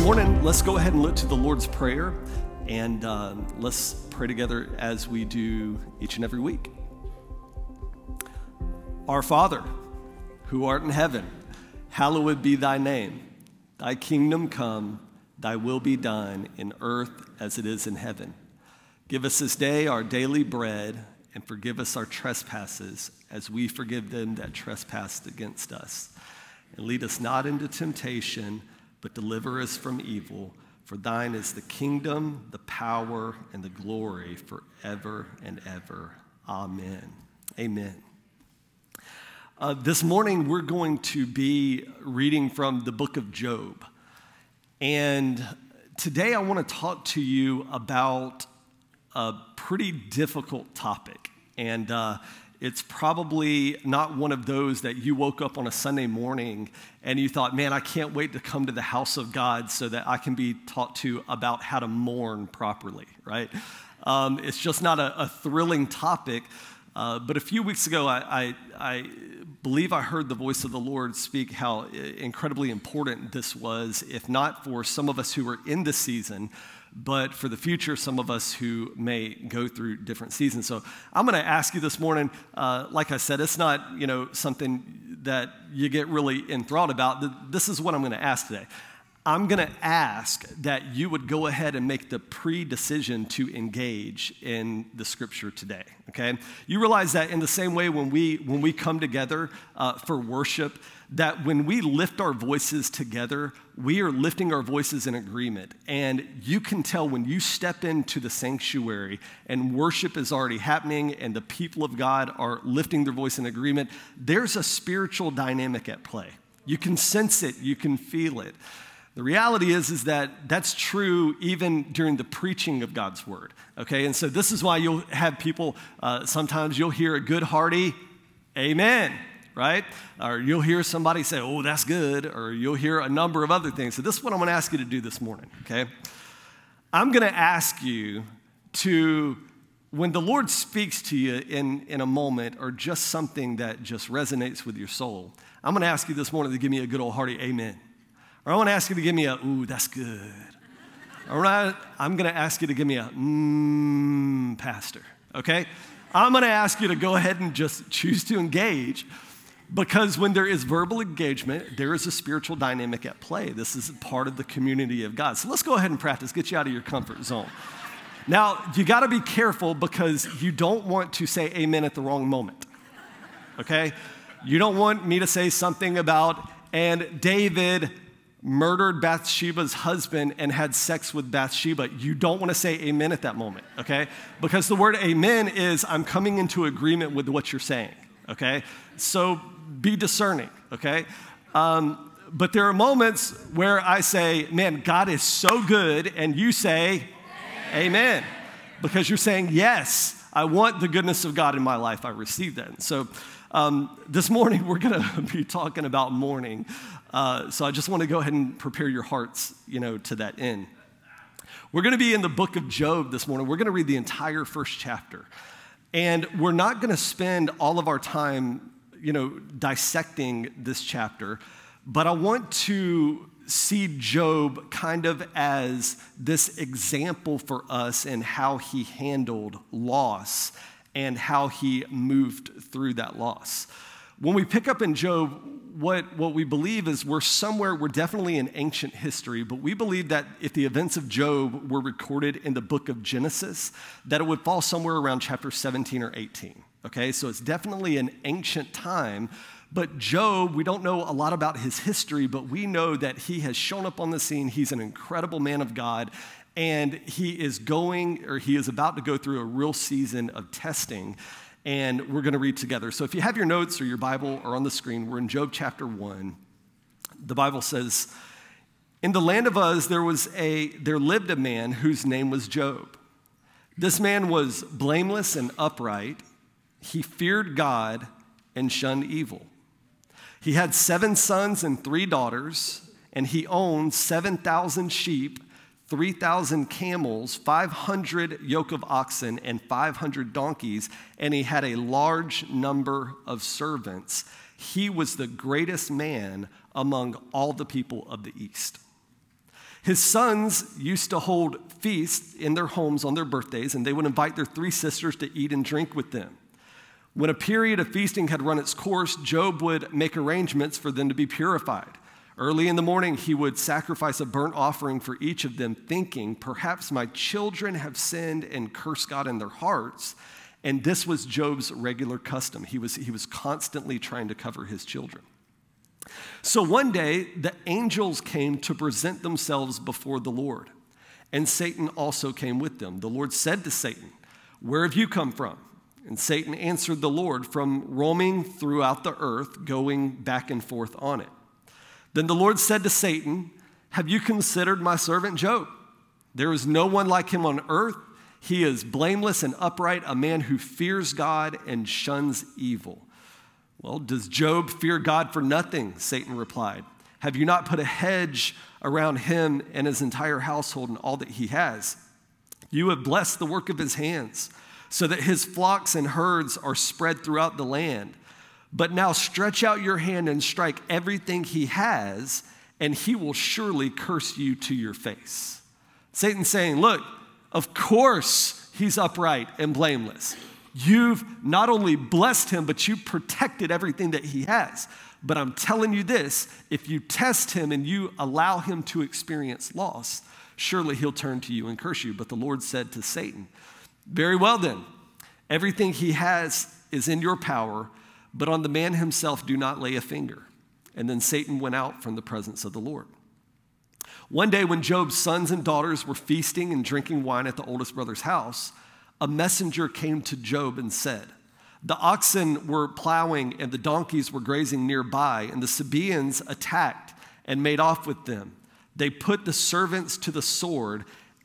morning, let's go ahead and look to the Lord's Prayer and uh, let's pray together as we do each and every week. Our Father, who art in heaven, hallowed be thy name. Thy kingdom come, thy will be done in earth as it is in heaven. Give us this day our daily bread and forgive us our trespasses as we forgive them that trespass against us. And lead us not into temptation but deliver us from evil. For thine is the kingdom, the power, and the glory forever and ever. Amen. Amen. Uh, this morning, we're going to be reading from the book of Job. And today, I want to talk to you about a pretty difficult topic. And uh, it's probably not one of those that you woke up on a Sunday morning and you thought, man, I can't wait to come to the house of God so that I can be taught to about how to mourn properly, right? Um, it's just not a, a thrilling topic. Uh, but a few weeks ago, I, I, I, believe I heard the voice of the Lord speak how incredibly important this was, if not for some of us who are in the season, but for the future, some of us who may go through different seasons. So I'm going to ask you this morning, uh, like I said, it's not you know something that you get really enthralled about. This is what I'm going to ask today. I'm going to ask that you would go ahead and make the pre decision to engage in the scripture today, okay? You realize that in the same way when we, when we come together uh, for worship, that when we lift our voices together, we are lifting our voices in agreement. And you can tell when you step into the sanctuary and worship is already happening and the people of God are lifting their voice in agreement, there's a spiritual dynamic at play. You can sense it, you can feel it. The reality is, is that that's true even during the preaching of God's word. Okay, and so this is why you'll have people, uh, sometimes you'll hear a good, hearty, amen, right? Or you'll hear somebody say, oh, that's good, or you'll hear a number of other things. So this is what I'm gonna ask you to do this morning, okay? I'm gonna ask you to, when the Lord speaks to you in, in a moment or just something that just resonates with your soul, I'm gonna ask you this morning to give me a good old hearty amen. Or I want to ask you to give me a, ooh, that's good. All right, I'm going to ask you to give me a, mmm, pastor, okay? I'm going to ask you to go ahead and just choose to engage because when there is verbal engagement, there is a spiritual dynamic at play. This is part of the community of God. So let's go ahead and practice, get you out of your comfort zone. Now, you got to be careful because you don't want to say amen at the wrong moment, okay? You don't want me to say something about, and David murdered Bathsheba's husband and had sex with Bathsheba, you don't want to say amen at that moment, okay? Because the word amen is I'm coming into agreement with what you're saying, okay? So be discerning, okay? Um, but there are moments where I say, man, God is so good, and you say, amen, amen because you're saying, yes, I want the goodness of God in my life. I receive that. So um, this morning, we're going to be talking about mourning. Uh, so I just want to go ahead and prepare your hearts, you know, to that end. We're going to be in the book of Job this morning. We're going to read the entire first chapter. And we're not going to spend all of our time, you know, dissecting this chapter, but I want to see Job kind of as this example for us in how he handled loss and how he moved through that loss. When we pick up in Job, what, what we believe is we're somewhere, we're definitely in ancient history, but we believe that if the events of Job were recorded in the book of Genesis, that it would fall somewhere around chapter 17 or 18. Okay, so it's definitely an ancient time. But Job, we don't know a lot about his history, but we know that he has shown up on the scene. He's an incredible man of God, and he is going, or he is about to go through a real season of testing and we're going to read together. So if you have your notes or your Bible or on the screen, we're in Job chapter 1. The Bible says, In the land of Uz there was a there lived a man whose name was Job. This man was blameless and upright. He feared God and shunned evil. He had seven sons and three daughters, and he owned 7,000 sheep 3,000 camels, 500 yoke of oxen, and 500 donkeys, and he had a large number of servants. He was the greatest man among all the people of the East. His sons used to hold feasts in their homes on their birthdays, and they would invite their three sisters to eat and drink with them. When a period of feasting had run its course, Job would make arrangements for them to be purified. Early in the morning, he would sacrifice a burnt offering for each of them, thinking, Perhaps my children have sinned and cursed God in their hearts. And this was Job's regular custom. He was, he was constantly trying to cover his children. So one day, the angels came to present themselves before the Lord, and Satan also came with them. The Lord said to Satan, Where have you come from? And Satan answered the Lord, From roaming throughout the earth, going back and forth on it. Then the Lord said to Satan, Have you considered my servant Job? There is no one like him on earth. He is blameless and upright, a man who fears God and shuns evil. Well, does Job fear God for nothing? Satan replied. Have you not put a hedge around him and his entire household and all that he has? You have blessed the work of his hands, so that his flocks and herds are spread throughout the land. But now stretch out your hand and strike everything he has, and he will surely curse you to your face. Satan's saying, Look, of course he's upright and blameless. You've not only blessed him, but you protected everything that he has. But I'm telling you this if you test him and you allow him to experience loss, surely he'll turn to you and curse you. But the Lord said to Satan, Very well then, everything he has is in your power, but on the man himself do not lay a finger. And then Satan went out from the presence of the Lord. One day, when Job's sons and daughters were feasting and drinking wine at the oldest brother's house, a messenger came to Job and said, The oxen were plowing and the donkeys were grazing nearby, and the Sabaeans attacked and made off with them. They put the servants to the sword,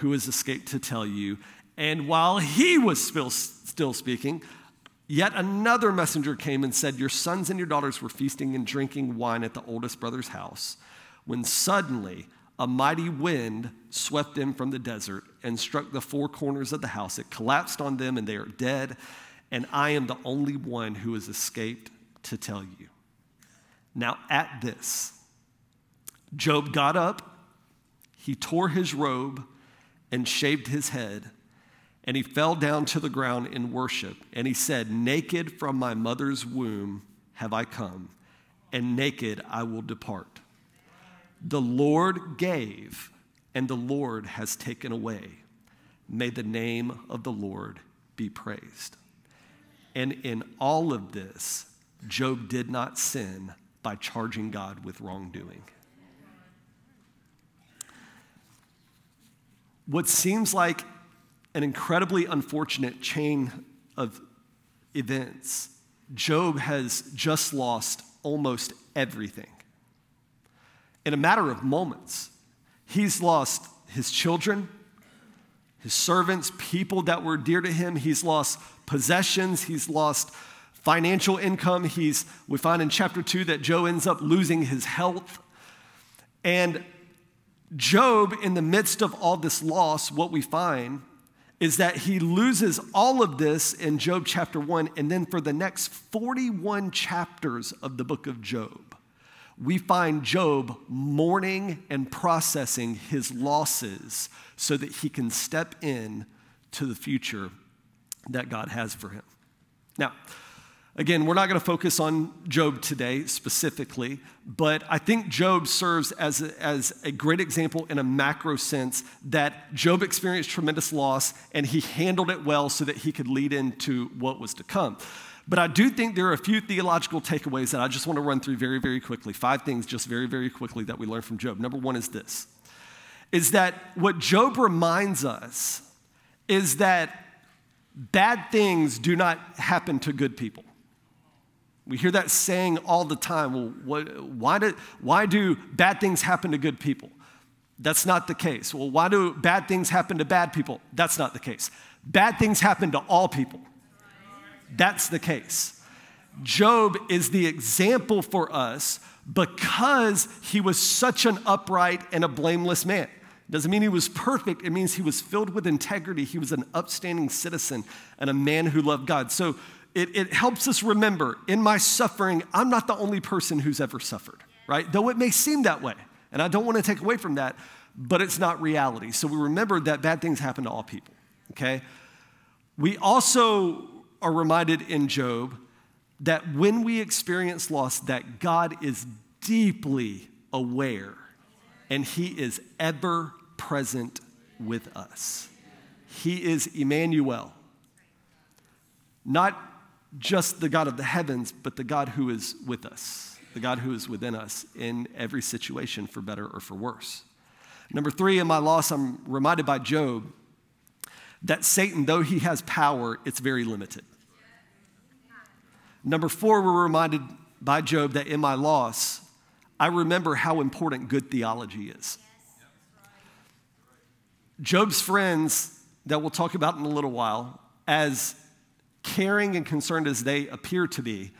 who has escaped to tell you. And while he was still, still speaking, yet another messenger came and said, Your sons and your daughters were feasting and drinking wine at the oldest brother's house, when suddenly a mighty wind swept in from the desert and struck the four corners of the house. It collapsed on them, and they are dead. And I am the only one who has escaped to tell you. Now, at this, Job got up, he tore his robe and shaved his head, and he fell down to the ground in worship. And he said, Naked from my mother's womb have I come, and naked I will depart. The Lord gave, and the Lord has taken away. May the name of the Lord be praised. And in all of this, Job did not sin by charging God with wrongdoing. What seems like an incredibly unfortunate chain of events, Job has just lost almost everything in a matter of moments. He's lost his children, his servants, people that were dear to him. He's lost possessions. He's lost financial income. He's, we find in chapter two that Job ends up losing his health. And Job, in the midst of all this loss, what we find is that he loses all of this in Job chapter one. And then for the next 41 chapters of the book of Job, we find Job mourning and processing his losses so that he can step in to the future that God has for him. Now, again, we're not going to focus on Job today specifically, but I think Job serves as a, as a great example in a macro sense that Job experienced tremendous loss and he handled it well so that he could lead into what was to come. But I do think there are a few theological takeaways that I just want to run through very, very quickly. Five things, just very, very quickly, that we learn from Job. Number one is this is that what Job reminds us is that bad things do not happen to good people. We hear that saying all the time. Well, what, why, do, why do bad things happen to good people? That's not the case. Well, why do bad things happen to bad people? That's not the case. Bad things happen to all people. That's the case. Job is the example for us because he was such an upright and a blameless man. Doesn't mean he was perfect, it means he was filled with integrity. He was an upstanding citizen and a man who loved God. So it, it helps us remember in my suffering, I'm not the only person who's ever suffered, right? Though it may seem that way. And I don't want to take away from that, but it's not reality. So we remember that bad things happen to all people, okay? We also are reminded in Job that when we experience loss, that God is deeply aware and he is ever present with us. He is Emmanuel. Not just the God of the heavens, but the God who is with us, the God who is within us in every situation, for better or for worse. Number three, in my loss, I'm reminded by Job that Satan, though he has power, it's very limited. Number four, we're reminded by Job that in my loss, I remember how important good theology is. Job's friends, that we'll talk about in a little while, as caring and concerned as they appear to be,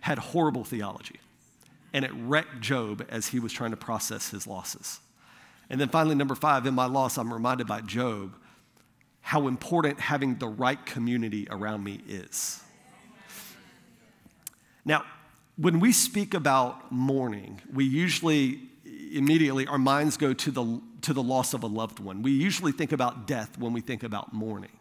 had horrible theology. And it wrecked Job as he was trying to process his losses. And then finally, number five, in my loss, I'm reminded by Job how important having the right community around me is. Now, when we speak about mourning, we usually immediately, our minds go to the, to the loss of a loved one. We usually think about death when we think about mourning.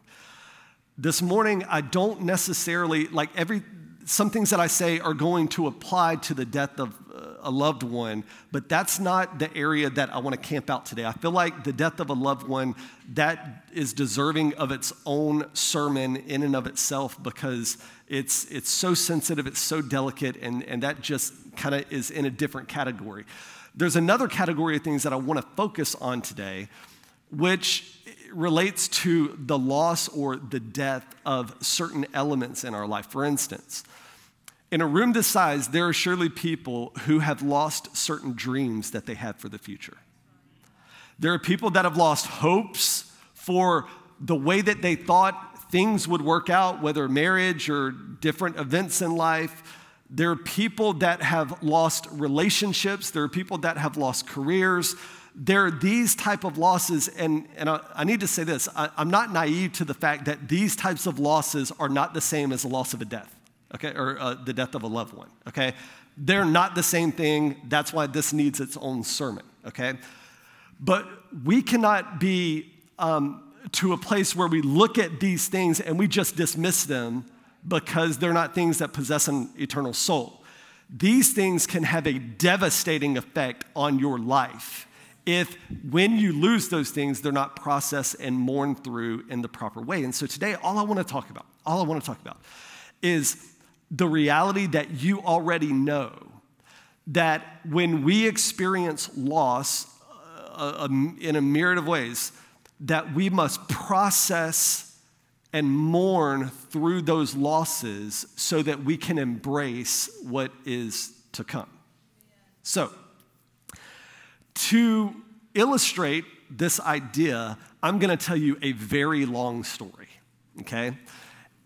This morning, I don't necessarily, like every, some things that I say are going to apply to the death of uh, a loved one, but that's not the area that I want to camp out today. I feel like the death of a loved one, that is deserving of its own sermon in and of itself because it's, it's so sensitive, it's so delicate, and, and that just kind of is in a different category. There's another category of things that I want to focus on today, which relates to the loss or the death of certain elements in our life. For instance, in a room this size, there are surely people who have lost certain dreams that they had for the future. There are people that have lost hopes for the way that they thought things would work out, whether marriage or different events in life. There are people that have lost relationships. There are people that have lost careers there are these type of losses, and, and I, I need to say this I, I'm not naive to the fact that these types of losses are not the same as the loss of a death, okay, or uh, the death of a loved one, okay? They're not the same thing. That's why this needs its own sermon, okay? But we cannot be um, to a place where we look at these things and we just dismiss them because they're not things that possess an eternal soul. These things can have a devastating effect on your life if when you lose those things, they're not processed and mourned through in the proper way. And so today, all I want to talk about, all I want to talk about is the reality that you already know that when we experience loss uh, um, in a myriad of ways, that we must process and mourn through those losses so that we can embrace what is to come. So, to illustrate this idea, I'm going to tell you a very long story, okay?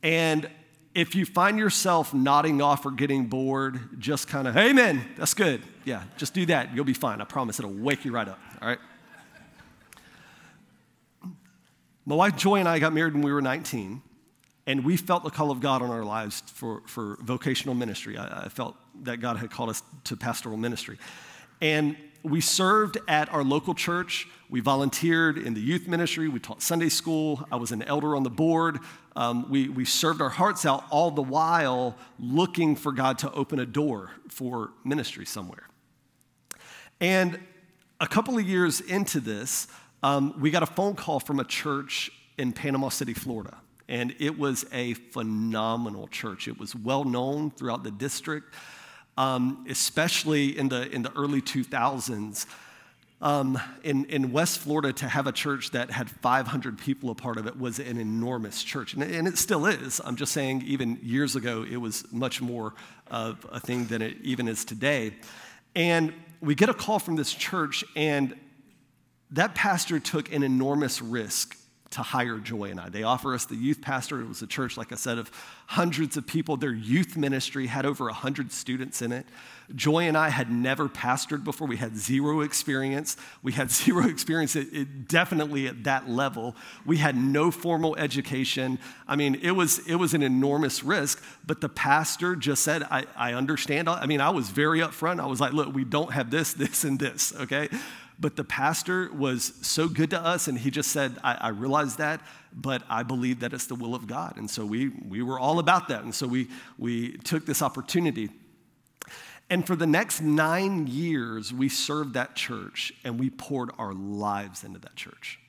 And if you find yourself nodding off or getting bored, just kind of, amen, that's good. Yeah, just do that. You'll be fine. I promise it'll wake you right up, all right? My wife Joy and I got married when we were 19, and we felt the call of God on our lives for, for vocational ministry. I, I felt that God had called us to pastoral ministry. And we served at our local church. We volunteered in the youth ministry. We taught Sunday school. I was an elder on the board. Um, we, we served our hearts out all the while looking for God to open a door for ministry somewhere. And a couple of years into this, um, we got a phone call from a church in Panama City, Florida. And it was a phenomenal church. It was well known throughout the district um, especially in the, in the early 2000s. Um, in, in West Florida, to have a church that had 500 people a part of it was an enormous church. And, and it still is. I'm just saying, even years ago, it was much more of a thing than it even is today. And we get a call from this church, and that pastor took an enormous risk to hire Joy and I. They offer us the youth pastor. It was a church, like I said, of hundreds of people. Their youth ministry had over 100 students in it. Joy and I had never pastored before. We had zero experience. We had zero experience it, it, definitely at that level. We had no formal education. I mean, it was, it was an enormous risk, but the pastor just said, I, I understand. I mean, I was very upfront. I was like, look, we don't have this, this, and this, okay? But the pastor was so good to us, and he just said, I, I realize that, but I believe that it's the will of God. And so we, we were all about that. And so we, we took this opportunity. And for the next nine years, we served that church and we poured our lives into that church.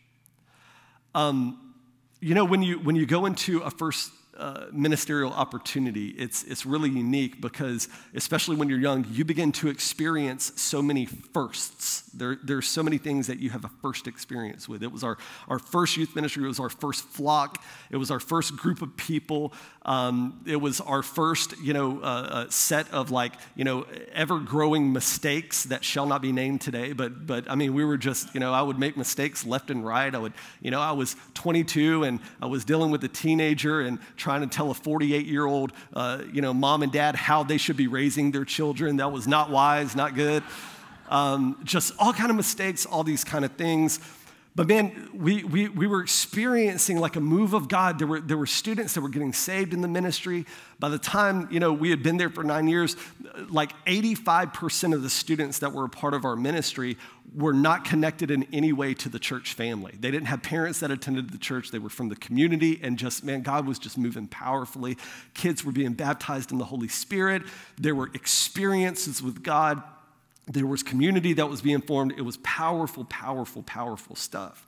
Um, you know, when you, when you go into a first uh, ministerial opportunity. It's, it's really unique because, especially when you're young, you begin to experience so many firsts. There, are so many things that you have a first experience with. It was our, our first youth ministry, it was our first flock, it was our first group of people, um, it was our first, you know, uh, uh, set of like, you know, ever growing mistakes that shall not be named today. But, but I mean, we were just, you know, I would make mistakes left and right. I would, you know, I was 22 and I was dealing with a teenager and trying to tell a 48 year old, uh, you know, mom and dad how they should be raising their children. That was not wise, not good. Um, just all kind of mistakes, all these kind of things. But man, we, we, we were experiencing like a move of God. There were, there were students that were getting saved in the ministry. By the time, you know, we had been there for nine years, like 85% of the students that were a part of our ministry were not connected in any way to the church family. They didn't have parents that attended the church. They were from the community and just, man, God was just moving powerfully. Kids were being baptized in the Holy Spirit. There were experiences with God there was community that was being formed. It was powerful, powerful, powerful stuff.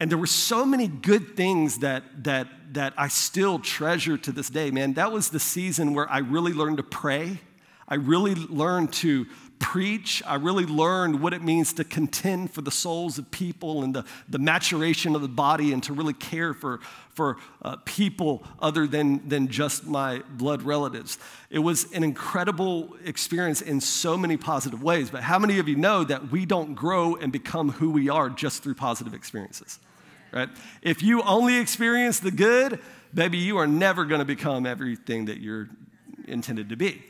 And there were so many good things that, that, that I still treasure to this day, man. That was the season where I really learned to pray. I really learned to preach. I really learned what it means to contend for the souls of people and the, the maturation of the body and to really care for, for uh, people other than, than just my blood relatives. It was an incredible experience in so many positive ways. But how many of you know that we don't grow and become who we are just through positive experiences? Right? If you only experience the good, baby, you are never going to become everything that you're intended to be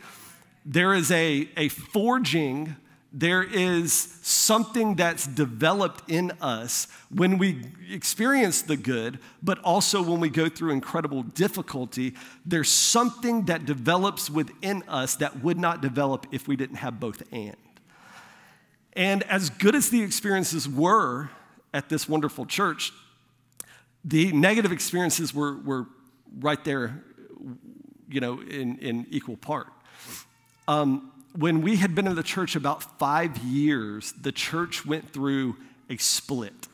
there is a, a forging, there is something that's developed in us when we experience the good, but also when we go through incredible difficulty. There's something that develops within us that would not develop if we didn't have both and. And as good as the experiences were at this wonderful church, the negative experiences were, were right there, you know, in, in equal part. Um, when we had been in the church about five years, the church went through a split.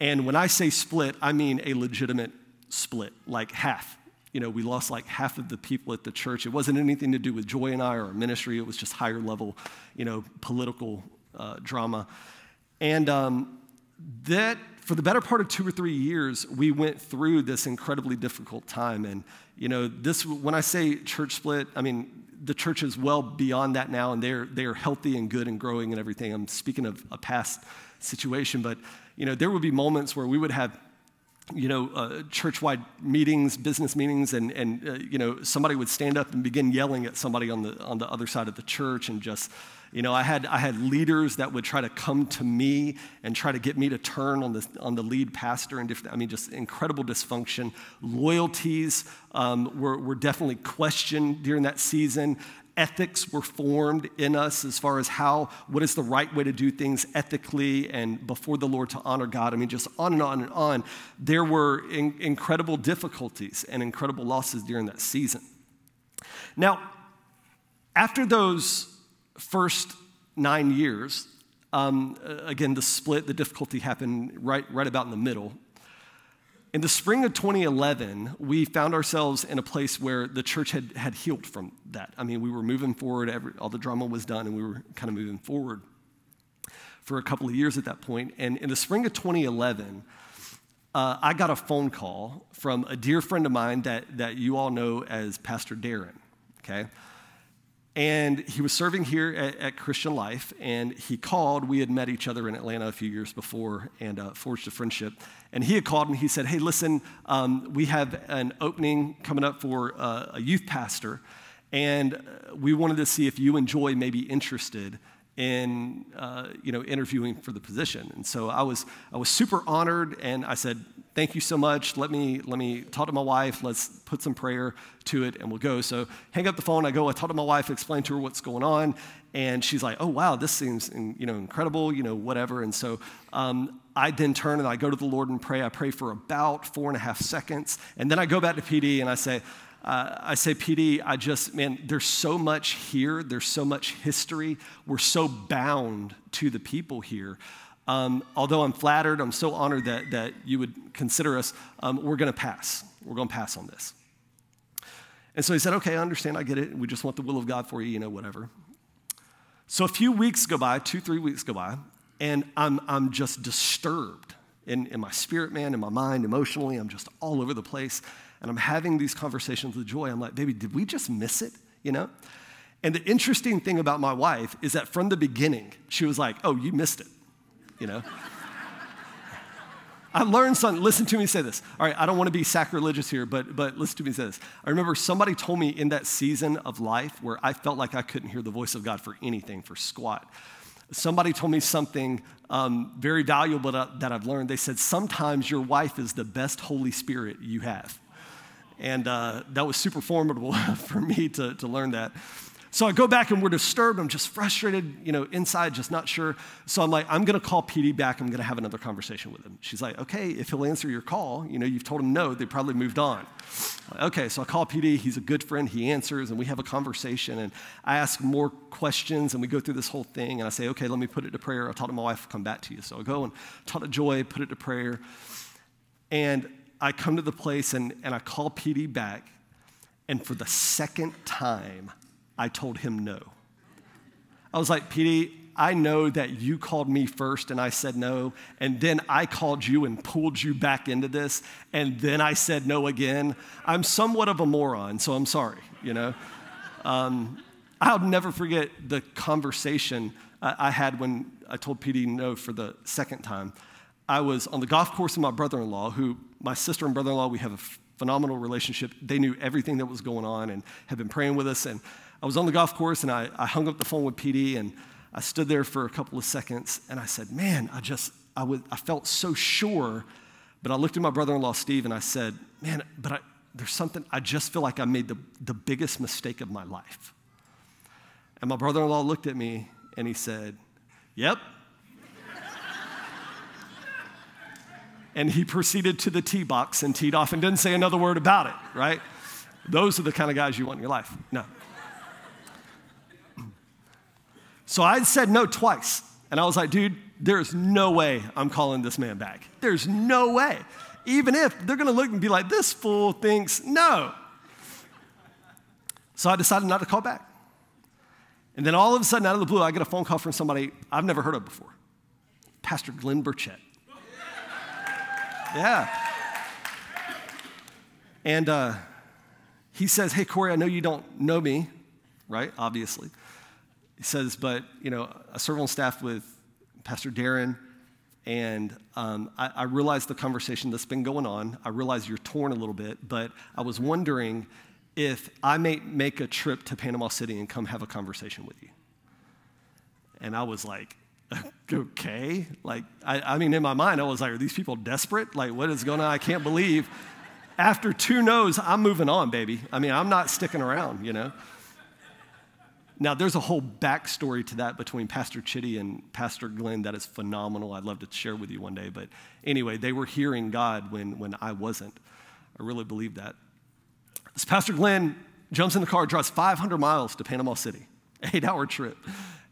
And when I say split, I mean a legitimate split, like half. You know, we lost like half of the people at the church. It wasn't anything to do with Joy and I or our ministry, it was just higher level, you know, political uh, drama. And um, that, for the better part of two or three years, we went through this incredibly difficult time. And, you know, this, when I say church split, I mean, the church is well beyond that now, and they're, they're healthy and good and growing and everything. I'm speaking of a past situation, but you know, there would be moments where we would have you know, uh, church-wide meetings, business meetings, and, and uh, you know, somebody would stand up and begin yelling at somebody on the, on the other side of the church and just, you know, I had, I had leaders that would try to come to me and try to get me to turn on the, on the lead pastor and I mean, just incredible dysfunction. Loyalties um, were, were definitely questioned during that season. Ethics were formed in us as far as how, what is the right way to do things ethically and before the Lord to honor God. I mean, just on and on and on. There were in, incredible difficulties and incredible losses during that season. Now, after those first nine years, um, again, the split, the difficulty happened right, right about in the middle. In the spring of 2011, we found ourselves in a place where the church had, had healed from that. I mean, we were moving forward, every, all the drama was done, and we were kind of moving forward for a couple of years at that point. And in the spring of 2011, uh, I got a phone call from a dear friend of mine that, that you all know as Pastor Darren, okay? And he was serving here at, at, Christian Life, and he called. We had met each other in Atlanta a few years before and uh, forged a friendship. And he had called and he said, Hey, listen, um, we have an opening coming up for uh, a youth pastor, and uh, we wanted to see if you and Joy may be interested in uh, you know interviewing for the position and so i was i was super honored and i said thank you so much. Let me let me talk to my wife. Let's put some prayer to it and we'll go. So hang up the phone. I go i talk to my wife explain to her what's going on. And she's like oh wow this seems you know incredible you know whatever. And so um, i then turn and i go to the lord and pray i pray for about four and a half seconds. And then i go back to pd and i say uh, I say, PD, I just, man, there's so much here. There's so much history. We're so bound to the people here. Um, although I'm flattered, I'm so honored that, that you would consider us, um, we're going to pass. We're going to pass on this. And so he said, okay, I understand, I get it. We just want the will of God for you, you know, whatever. So a few weeks go by, two, three weeks go by, and I'm, I'm just disturbed in, in my spirit, man, in my mind, emotionally. I'm just all over the place and I'm having these conversations with Joy. I'm like, baby, did we just miss it? You know? And the interesting thing about my wife is that from the beginning, she was like, oh, you missed it. You know? I learned something. Listen to me say this. All right, I don't want to be sacrilegious here, but, but listen to me say this. I remember somebody told me in that season of life where I felt like I couldn't hear the voice of God for anything, for squat. Somebody told me something um, very valuable that, I've learned. They said, Sometimes your wife is the best Holy Spirit you have. And uh, that was super formidable for me to, to learn that. So I go back and we're disturbed. I'm just frustrated, you know, inside, just not sure. So I'm like, I'm going to call PD back. I'm going to have another conversation with him. She's like, okay, if he'll answer your call, you know, you've told him no, they probably moved on. Like, okay, so I call PD. He's a good friend. He answers and we have a conversation. And I ask more questions and we go through this whole thing. And I say, okay, let me put it to prayer. I'll talk to my wife, come back to you. So I go and talk to Joy, put it to prayer. And I come to the place and, and I call PD back, and for the second time, I told him no. I was like, PD, I know that you called me first and I said no, and then I called you and pulled you back into this, and then I said no again. I'm somewhat of a moron, so I'm sorry, you know? Um, I'll never forget the conversation I had when I told PD no for the second time. I was on the golf course with my brother in law, who my sister and brother in law, we have a phenomenal relationship. They knew everything that was going on and had been praying with us. And I was on the golf course and I, I hung up the phone with PD and I stood there for a couple of seconds and I said, Man, I just, I, would, I felt so sure. But I looked at my brother in law, Steve, and I said, Man, but I, there's something, I just feel like I made the, the biggest mistake of my life. And my brother in law looked at me and he said, Yep, and he proceeded to the tee box and teed off and didn't say another word about it, right? Those are the kind of guys you want in your life. No. So I said no twice. And I was like, dude, there's no way I'm calling this man back. There's no way. Even if they're gonna look and be like, this fool thinks no. So I decided not to call back. And then all of a sudden, out of the blue, I get a phone call from somebody I've never heard of before Pastor Glenn Burchett. Yeah. And uh, he says, Hey, Corey, I know you don't know me, right? Obviously. He says, But, you know, I serve on staff with Pastor Darren, and um, I, I realize the conversation that's been going on. I realize you're torn a little bit, but I was wondering if I may make a trip to Panama City and come have a conversation with you. And I was like, okay. Like, I, I, mean, in my mind, I was like, are these people desperate? Like, what is going on? I can't believe. After two no's, I'm moving on, baby. I mean, I'm not sticking around, you know? Now, there's a whole backstory to that between Pastor Chitty and Pastor Glenn that is phenomenal. I'd love to share with you one day. But anyway, they were hearing God when, when I wasn't. I really believe that. So Pastor Glenn jumps in the car, drives 500 miles to Panama City, eight hour trip.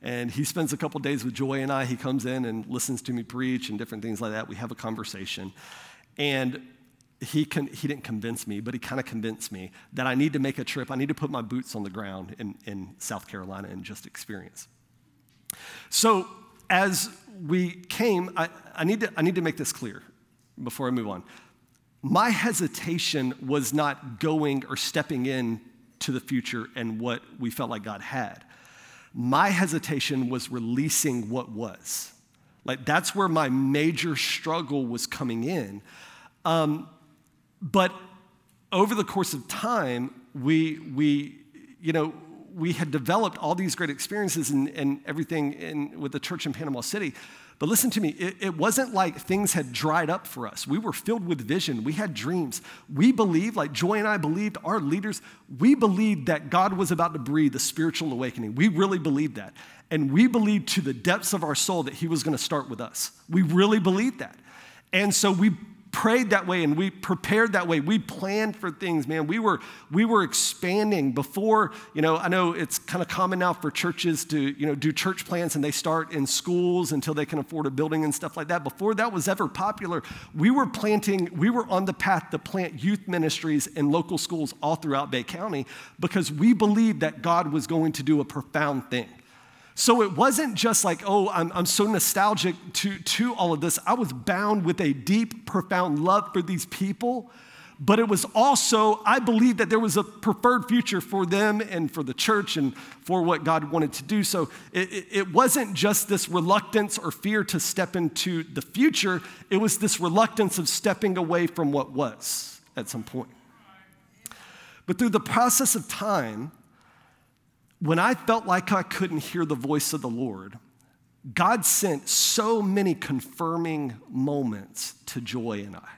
And he spends a couple days with Joy and I. He comes in and listens to me preach and different things like that. We have a conversation. And he, con- he didn't convince me, but he kind of convinced me that I need to make a trip. I need to put my boots on the ground in, in South Carolina and just experience. So as we came, I, I, need to, I need to make this clear before I move on. My hesitation was not going or stepping in to the future and what we felt like God had. My hesitation was releasing what was. Like, that's where my major struggle was coming in. Um, but over the course of time, we, we, you know, we had developed all these great experiences and, and everything in, with the church in Panama City. But listen to me, it, it, wasn't like things had dried up for us. We were filled with vision. We had dreams. We believed, like Joy and I believed, our leaders, we believed that God was about to breathe the spiritual awakening. We really believed that. And we believed to the depths of our soul that He was going to start with us. We really believed that. And so we prayed that way and we prepared that way. We planned for things, man. We were we were expanding before, you know, I know it's kind of common now for churches to, you know, do church plans and they start in schools until they can afford a building and stuff like that. Before that was ever popular, we were planting, we were on the path to plant youth ministries in local schools all throughout Bay County because we believed that God was going to do a profound thing. So it wasn't just like, oh, I'm, I'm so nostalgic to, to all of this. I was bound with a deep, profound love for these people. But it was also, I believe that there was a preferred future for them and for the church and for what God wanted to do. So it, it wasn't just this reluctance or fear to step into the future, it was this reluctance of stepping away from what was at some point. But through the process of time, when I felt like I couldn't hear the voice of the Lord, God sent so many confirming moments to Joy and I.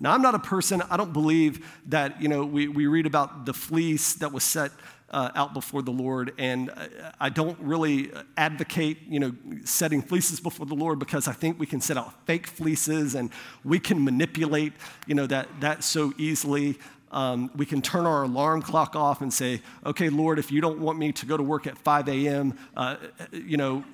Now, I'm not a person, I don't believe that, you know, we, we read about the fleece that was set uh, out before the Lord, and I don't really advocate, you know, setting fleeces before the Lord because I think we can set out fake fleeces and we can manipulate, you know, that, that so easily um, we can turn our alarm clock off and say, okay, Lord, if you don't want me to go to work at 5 a.m., uh, you know,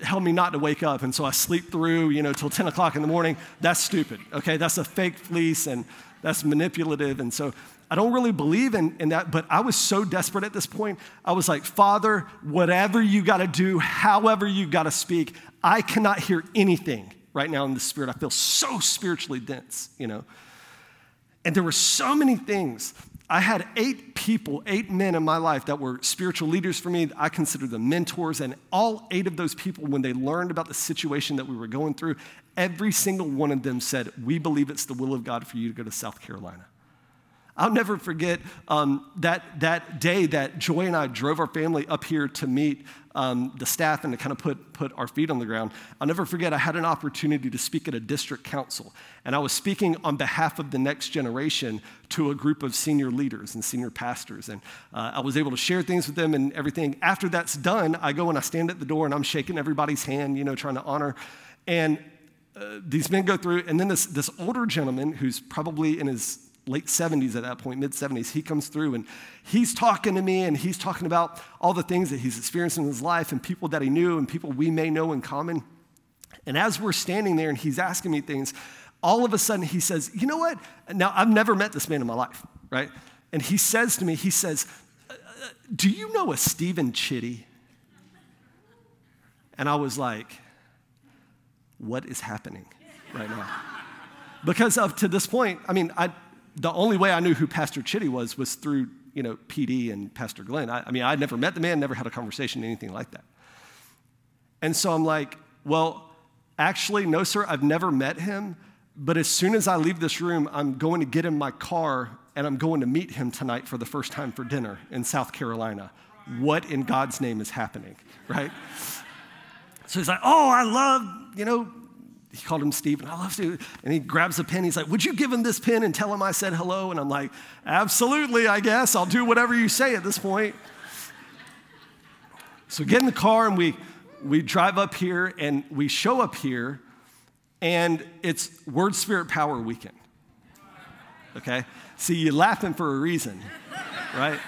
help me not to wake up. And so I sleep through, you know, till 10 o'clock in the morning. That's stupid, okay? That's a fake fleece and that's manipulative. And so I don't really believe in, in that, but I was so desperate at this point. I was like, Father, whatever you got to do, however you got to speak, I cannot hear anything right now in the spirit. I feel so spiritually dense, you know. And there were so many things. I had eight people, eight men in my life that were spiritual leaders for me. I consider them mentors. And all eight of those people, when they learned about the situation that we were going through, every single one of them said, We believe it's the will of God for you to go to South Carolina. I'll never forget um, that, that day that Joy and I drove our family up here to meet um, the staff and to kind of put, put our feet on the ground. I'll never forget, I had an opportunity to speak at a district council. And I was speaking on behalf of the next generation to a group of senior leaders and senior pastors. And uh, I was able to share things with them and everything. After that's done, I go and I stand at the door and I'm shaking everybody's hand, you know, trying to honor. And uh, these men go through, and then this, this older gentleman who's probably in his late 70s at that point, mid 70s, he comes through and he's talking to me and he's talking about all the things that he's experienced in his life and people that he knew and people we may know in common. And as we're standing there and he's asking me things, all of a sudden he says, You know what? Now, I've never met this man in my life, right? And he says to me, He says, Do you know a Stephen Chitty? And I was like, What is happening right now? Because up to this point, I mean, I, the only way I knew who Pastor Chitty was was through, you know, PD and Pastor Glenn. I, I mean, I'd never met the man, never had a conversation, anything like that. And so I'm like, well, actually, no, sir, I've never met him. But as soon as I leave this room, I'm going to get in my car and I'm going to meet him tonight for the first time for dinner in South Carolina. What in God's name is happening, right? So he's like, oh, I love, you know, he called him Stephen. I love to. And he grabs a pen. He's like, Would you give him this pen and tell him I said hello? And I'm like, Absolutely, I guess. I'll do whatever you say at this point. So get in the car and we, we drive up here and we show up here and it's Word Spirit Power Weekend. Okay? See, you're laughing for a reason, right?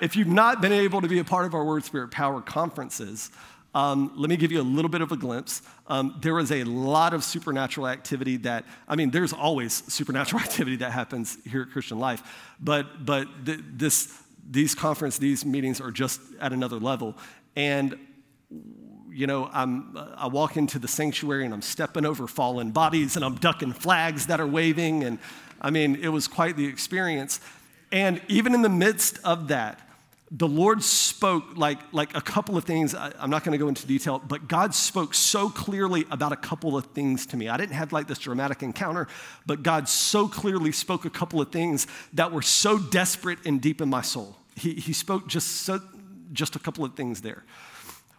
If you've not been able to be a part of our Word Spirit Power conferences, um, let me give you a little bit of a glimpse. Um, there is a lot of supernatural activity that, I mean, there's always supernatural activity that happens here at Christian Life, but, but th- this, these conference, these meetings are just at another level. And, you know, I'm, I walk into the sanctuary and I'm stepping over fallen bodies and I'm ducking flags that are waving. And I mean, it was quite the experience. And even in the midst of that, the Lord spoke like, like a couple of things. I, am not going to go into detail, but God spoke so clearly about a couple of things to me. I didn't have like this dramatic encounter, but God so clearly spoke a couple of things that were so desperate and deep in my soul. He, he spoke just, so, just a couple of things there.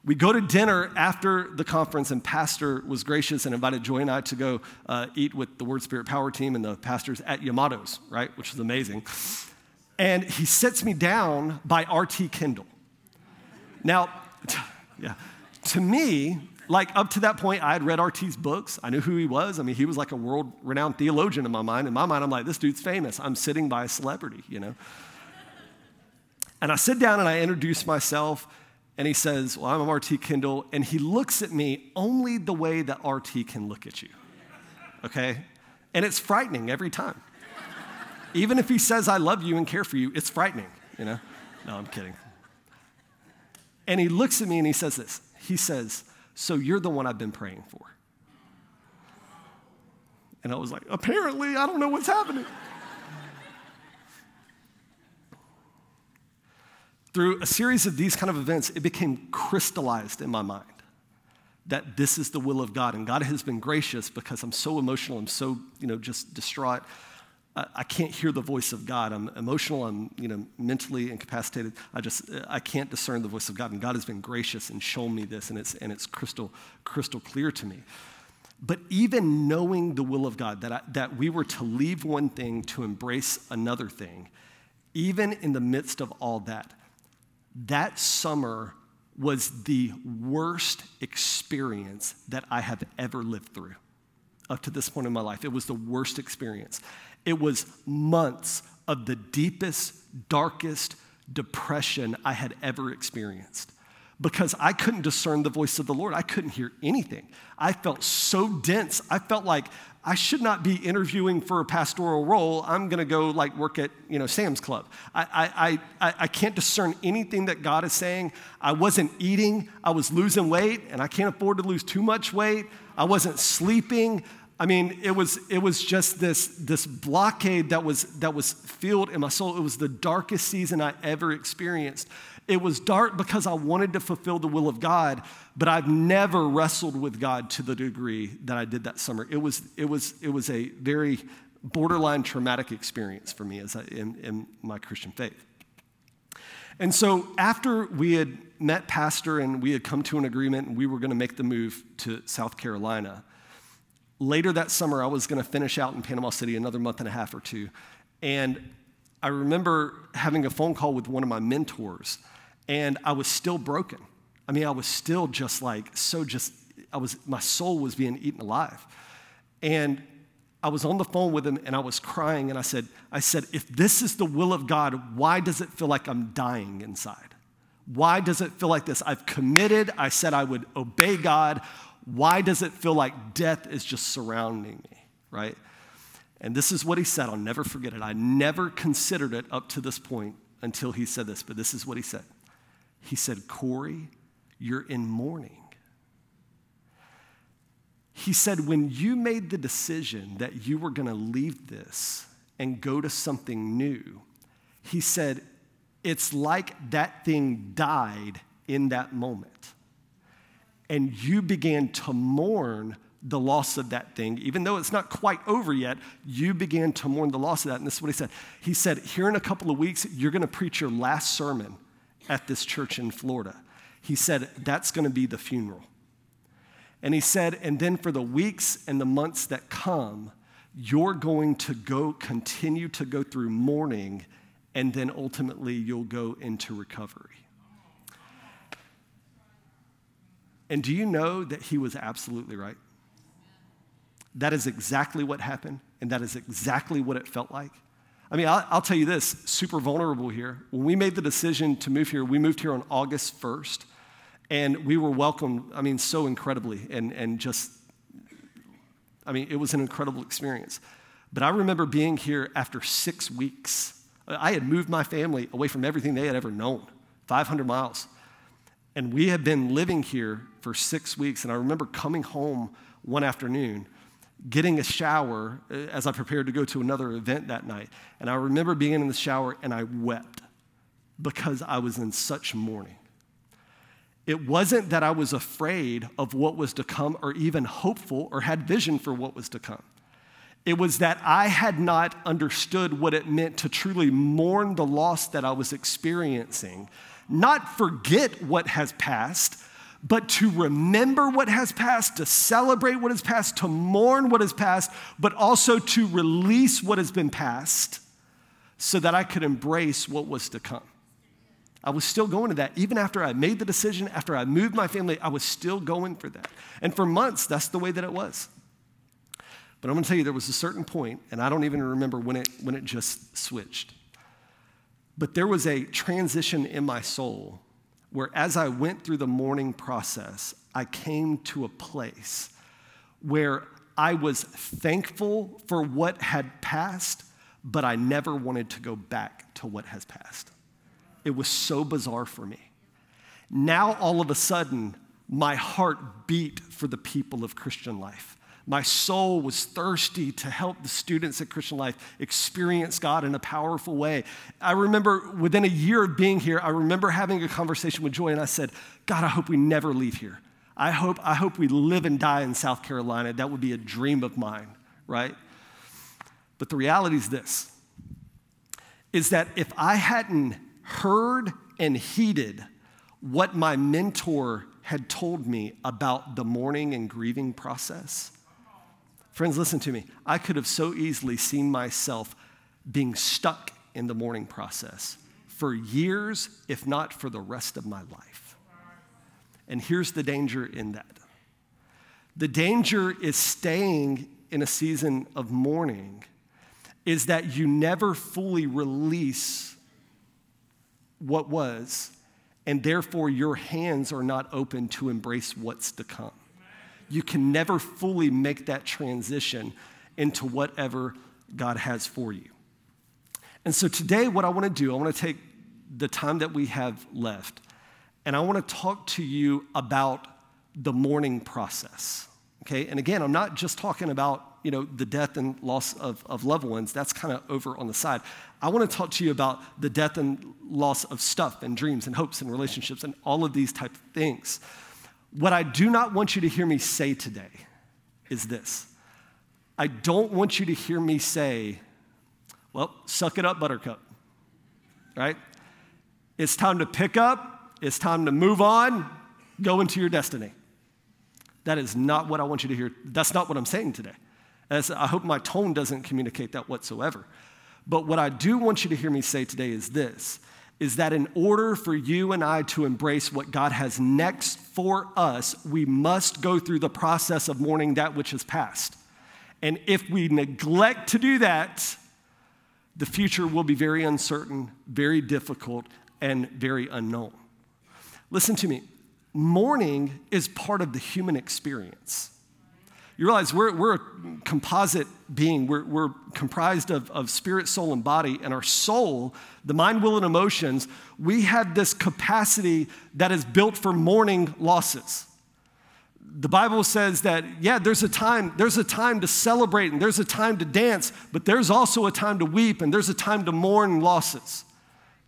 We go to dinner after the conference, and Pastor was gracious and invited Joy and I to go uh, eat with the Word Spirit Power team and the pastors at Yamato's, right? Which was amazing. And he sits me down by R.T. Kendall. Now, t- yeah, to me, like up to that point, I had read R.T.'s books. I knew who he was. I mean, he was like a world renowned theologian in my mind. In my mind, I'm like, this dude's famous. I'm sitting by a celebrity, you know? And I sit down and I introduce myself and he says, Well, I'm RT Kendall. And he looks at me only the way that RT can look at you. Okay? And it's frightening every time. Even if he says, I love you and care for you, it's frightening, you know? No, I'm kidding. And he looks at me and he says this He says, So you're the one I've been praying for. And I was like, Apparently, I don't know what's happening. through a series of these kind of events, it became crystallized in my mind that this is the will of God. And God has been gracious because I'm so emotional, I'm so, you know, just distraught. I, can't hear the voice of God. I'm emotional, I'm, you know, mentally incapacitated. I just, I can't discern the voice of God. And God has been gracious and shown me this, and it's, and it's crystal, crystal clear to me. But even knowing the will of God, that, I, that we were to leave one thing to embrace another thing, even in the midst of all that, that summer was the worst experience that I have ever lived through up to this point in my life. It was the worst experience. It was months of the deepest, darkest depression I had ever experienced because I couldn't discern the voice of the Lord. I couldn't hear anything. I felt so dense. I felt like I should not be interviewing for a pastoral role. I'm going to go like work at you know Sam's Club. I, I, I, I can't discern anything that God is saying. I wasn't eating. I was losing weight, and I can't afford to lose too much weight. I wasn't sleeping. I mean, it was, it was just this, this blockade that was, that was filled in my soul. It was the darkest season I ever experienced. It was dark because I wanted to fulfill the will of God, but I've never wrestled with God to the degree that I did that summer. It was, it was, it was a very borderline traumatic experience for me as I, in, in my Christian faith. And so after we had met Pastor and we had come to an agreement and we were going to make the move to South Carolina, later that summer I was going to finish out in Panama City another month and a half or two. And I remember having a phone call with one of my mentors and I was still broken. I mean, I was still just like, so just, I was, my soul was being eaten alive. And I was on the phone with him and I was crying and I said, I said, if this is the will of God, why does it feel like I'm dying inside? Why does it feel like this? I've committed, I said I would obey God. Why does it feel like death is just surrounding me, right? And this is what he said. I'll never forget it. I never considered it up to this point until he said this, but this is what he said. He said, Corey, you're in mourning. He said, when you made the decision that you were going to leave this and go to something new, he said, it's like that thing died in that moment. And you began to mourn the loss of that thing. Even though it's not quite over yet, you began to mourn the loss of that. And this is what he said. He said, Here in a couple of weeks, you're going to preach your last sermon at this church in Florida. He said, That's going to be the funeral. And he said, And then for the weeks and the months that come, you're going to go continue to go through mourning, and then ultimately you'll go into recovery. And do you know that he was absolutely right? That is exactly what happened, and that is exactly what it felt like. I mean, I'll, I'll, tell you this super vulnerable here. When we made the decision to move here, we moved here on August 1st, and we were welcomed, I mean, so incredibly, and, and just, I mean, it was an incredible experience. But I remember being here after six weeks. I had moved my family away from everything they had ever known, 500 miles. And we had been living here for six weeks. And I remember coming home one afternoon getting a shower uh, as I prepared to go to another event that night. And I remember being in the shower and I wept because I was in such mourning. It wasn't that I was afraid of what was to come or even hopeful or had vision for what was to come. It was that I had not understood what it meant to truly mourn the loss that I was experiencing, not forget what has passed, but to remember what has passed, to celebrate what has passed, to mourn what has passed, but also to release what has been passed so that I could embrace what was to come. I was still going to that. Even after I made the decision, after I moved my family, I was still going for that. And for months, that's the way that it was. But I'm to tell you, there was a certain point, and I don't even remember when it, when it just switched. But there was a transition in my soul where, as I went through the mourning process, I came to a place where I was thankful for what had passed, but I never wanted to go back to what has passed. It was so bizarre for me. Now, all of a sudden, my heart beat for the people of Christian life. My soul was thirsty to help the students at Christian Life experience God in a powerful way. I remember within a year of being here, I remember having a conversation with Joy, and I said, God, I hope we never leave here. I hope, I hope we live and die in South Carolina. That would be a dream of mine, right? But the reality is this is that if I hadn't heard and heeded what my mentor had told me about the mourning and grieving process. Friends, listen to me. I could have so easily seen myself being stuck in the mourning process for years, if not for the rest of my life. And here's the danger in that the danger is staying in a season of mourning, is that you never fully release what was, and therefore your hands are not open to embrace what's to come. You can never fully make that transition into whatever God has for you. And so today, what I want to do, I want to take the time that we have left, and I want to talk to you about the mourning process. Okay, and again, I'm not just talking about you know the death and loss of, of loved ones. That's kind of over on the side. I want to talk to you about the death and loss of stuff and dreams and hopes and relationships and all of these type of things. What I do not want you to hear me say today is this. I don't want you to hear me say, well, suck it up, buttercup, right? It's time to pick up, it's time to move on, go into your destiny. That is not what I want you to hear. That's not what I'm saying today. As I hope my tone doesn't communicate that whatsoever. But what I do want you to hear me say today is this is that in order for you and I to embrace what God has next for us, we must go through the process of mourning that which is past. And if we neglect to do that, the future will be very uncertain, very difficult, and very unknown. Listen to me mourning is part of the human experience. You realize we're, we're a composite being. We're, we're comprised of, of spirit, soul, and body. And our soul, the mind, will, and emotions, we have this capacity that is built for mourning losses. The Bible says that, yeah, there's a time, there's a time to celebrate and there's a time to dance, but there's also a time to weep and there's a time to mourn losses.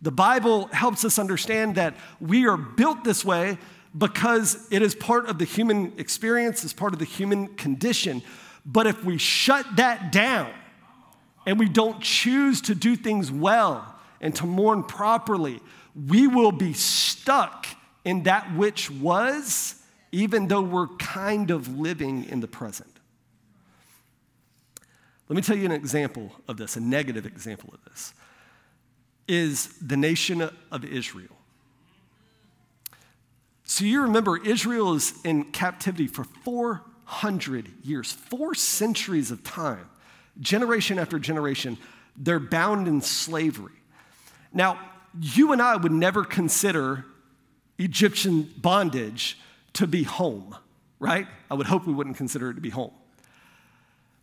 The Bible helps us understand that we are built this way because it is part of the human experience, it's part of the human condition. But if we shut that down and we don't choose to do things well and to mourn properly, we will be stuck in that which was, even though we're kind of living in the present. Let me tell you an example of this, a negative example of this, is the nation of Israel. So you remember, Israel is in captivity for 400 years, four centuries of time, generation after generation. They're bound in slavery. Now, you and I would never consider Egyptian bondage to be home, right? I would hope we wouldn't consider it to be home.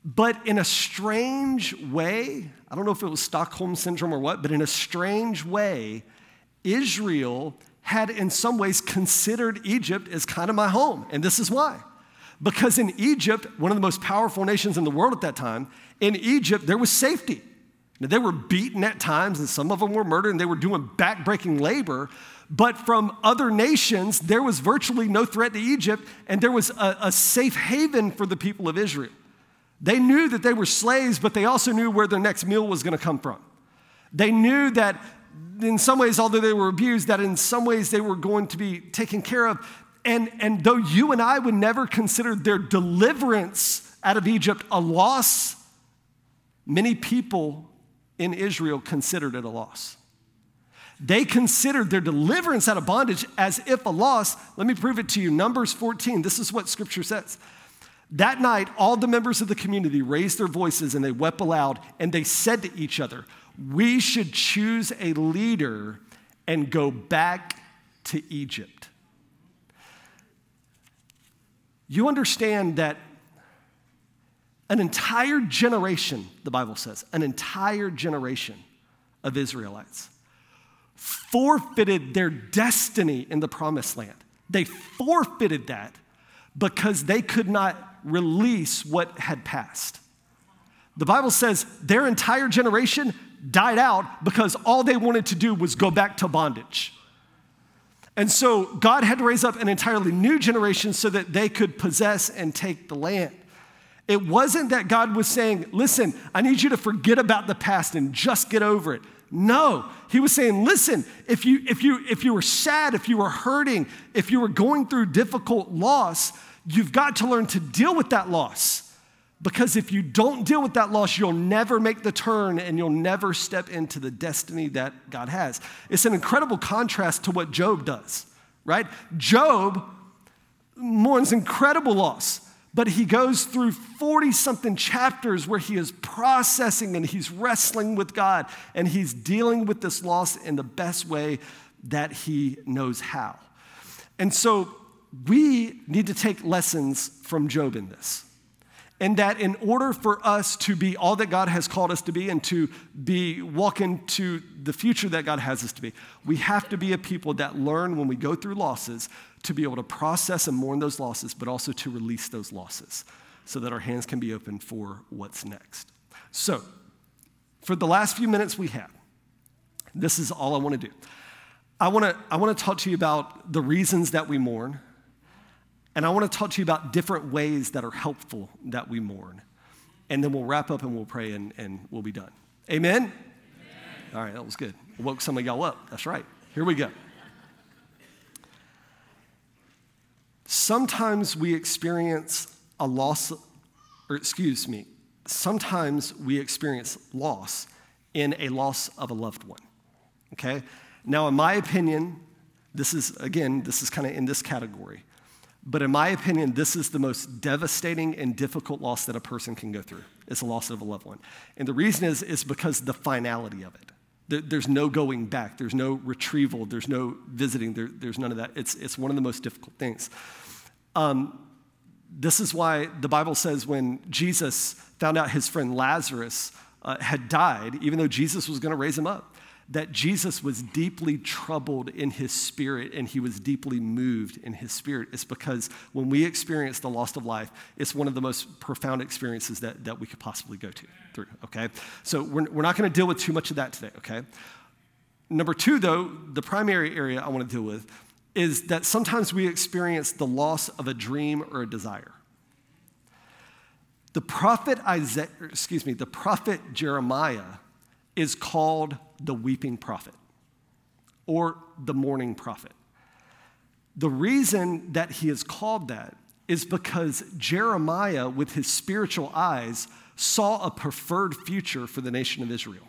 But in a strange way, I don't know if it was Stockholm syndrome or what, but in a strange way, Israel had in some ways considered Egypt as kind of my home. And this is why. Because in Egypt, one of the most powerful nations in the world at that time, in Egypt, there was safety. Now, they were beaten at times, and some of them were murdered, and they were doing backbreaking labor. But from other nations, there was virtually no threat to Egypt, and there was a, a safe haven for the people of Israel. They knew that they were slaves, but they also knew where their next meal was going to come from. They knew that in some ways, although they were abused, that in some ways they were going to be taken care of. And, and though you and I would never consider their deliverance out of Egypt a loss, many people in Israel considered it a loss. They considered their deliverance out of bondage as if a loss. Let me prove it to you. Numbers 14, this is what scripture says. That night, all the members of the community raised their voices and they wept aloud, and they said to each other, We should choose a leader and go back to Egypt. You understand that an entire generation, the Bible says, an entire generation of Israelites forfeited their destiny in the promised land. They forfeited that because they could not release what had passed. The Bible says their entire generation died out because all they wanted to do was go back to bondage. And so God had to raise up an entirely new generation so that they could possess and take the land. It wasn't that God was saying, listen, I need you to forget about the past and just get over it. No, he was saying, listen, if you, if, you, if you were sad, if you were hurting, if you were going through difficult loss, you've got to learn to deal with that loss. Because if you don't deal with that loss, you'll never make the turn and you'll never step into the destiny that God has. It's an incredible contrast to what Job does, right? Job mourns incredible loss, but he goes through 40 something chapters where he is processing and he's wrestling with God and he's dealing with this loss in the best way that he knows how. And so we need to take lessons from Job in this. And that in order for us to be all that God has called us to be and to be walk into the future that God has us to be, we have to be a people that learn when we go through losses to be able to process and mourn those losses, but also to release those losses so that our hands can be open for what's next. So, for the last few minutes we have, this is all I want to do. I want to I want to talk to you about the reasons that we mourn and I want to talk to you about different ways that are helpful that we mourn. And then we'll wrap up and we'll pray and, and we'll be done. Amen? Amen? All right, that was good. Woke some of y'all up. That's right. Here we go. Sometimes we experience a loss, or excuse me, sometimes we experience loss in a loss of a loved one. Okay? Now, in my opinion, this is, again, this is kind of in this category. But in my opinion, this is the most devastating and difficult loss that a person can go through. It's a loss of a loved one. And the reason is, is because the finality of it. there's no going back. There's no retrieval. There's no visiting. There, there's none of that. It's, it's one of the most difficult things. Um, this is why the Bible says when Jesus found out his friend Lazarus uh, had died, even though Jesus was going to raise him up, that Jesus was deeply troubled in his spirit and he was deeply moved in his spirit. It's because when we experience the loss of life, it's one of the most profound experiences that, that we could possibly go to through, okay? So we're, we're not gonna deal with too much of that today, okay? Number two, though, the primary area I wanna deal with is that sometimes we experience the loss of a dream or a desire. The prophet Isaiah, excuse me, the prophet Jeremiah is called the weeping prophet or the mourning prophet. The reason that he is called that is because Jeremiah, with his spiritual eyes, saw a preferred future for the nation of Israel.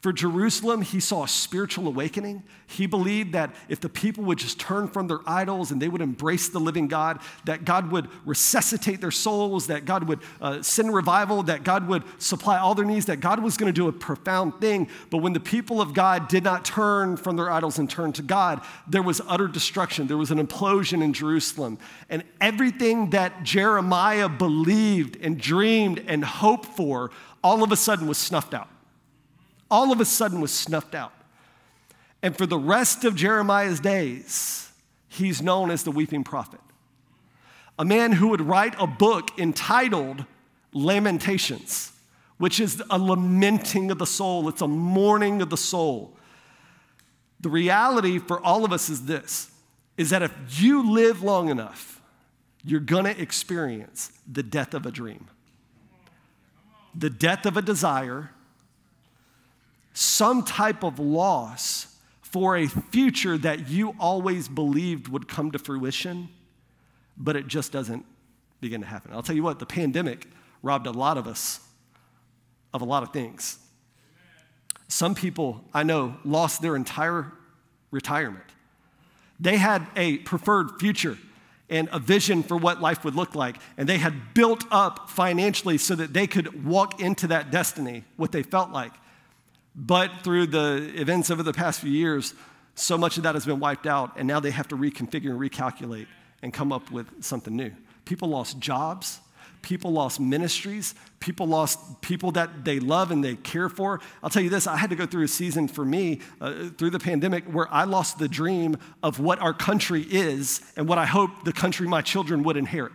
For Jerusalem, he saw a spiritual awakening. He believed that if the people would just turn from their idols and they would embrace the living God, that God would resuscitate their souls, that God would uh, send revival, that God would supply all their needs, that God was going to do a profound thing. But when the people of God did not turn from their idols and turn to God, there was utter destruction. There was an implosion in Jerusalem. And everything that Jeremiah believed and dreamed and hoped for all of a sudden was snuffed out all of a sudden was snuffed out. And for the rest of Jeremiah's days, he's known as the weeping prophet. a man who would write a book entitled Lamentations, which is a lamenting of the soul, it's a mourning of the soul. The reality for all of us is this is that if you live long enough, you're gonna experience the death of a dream, the death of a desire, some type of loss for a future that you always believed would come to fruition, but it just doesn't begin to happen. I'll tell you what, the pandemic robbed a lot of us of a lot of things. Some people I know lost their entire retirement. They had a preferred future and a vision for what life would look like, and they had built up financially so that they could walk into that destiny, what they felt like. But through the events over the past few years, so much of that has been wiped out, and now they have to reconfigure and recalculate and come up with something new. People lost jobs, People lost ministries. People lost people that they love and they care for. I'll tell you this I had to go through a season for me uh, through the pandemic where I lost the dream of what our country is and what I hope the country my children would inherit.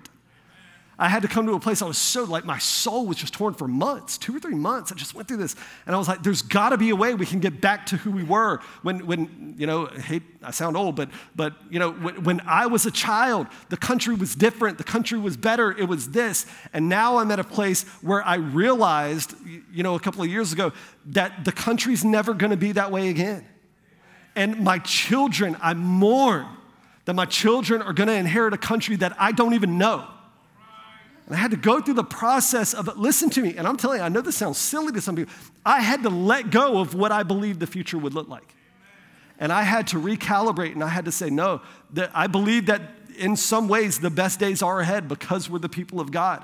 I had to come to a place I was so like my soul was just torn for months, two or three months. I just went through this, and I was like, "There's got to be a way we can get back to who we were when, when you know, hey, I sound old, but but you know, when, when I was a child, the country was different, the country was better, it was this, and now I'm at a place where I realized, you know, a couple of years ago that the country's never to be that way again, and my children, I mourn that my children are to inherit a country that I don't even know. I had to go through the process of, listen to me. And I'm telling you, I know this sounds silly to some people. I had to let go of what I believed the future would look like. And I had to recalibrate and I had to say, no, that I believe that in some ways the best days are ahead because we're the people of God.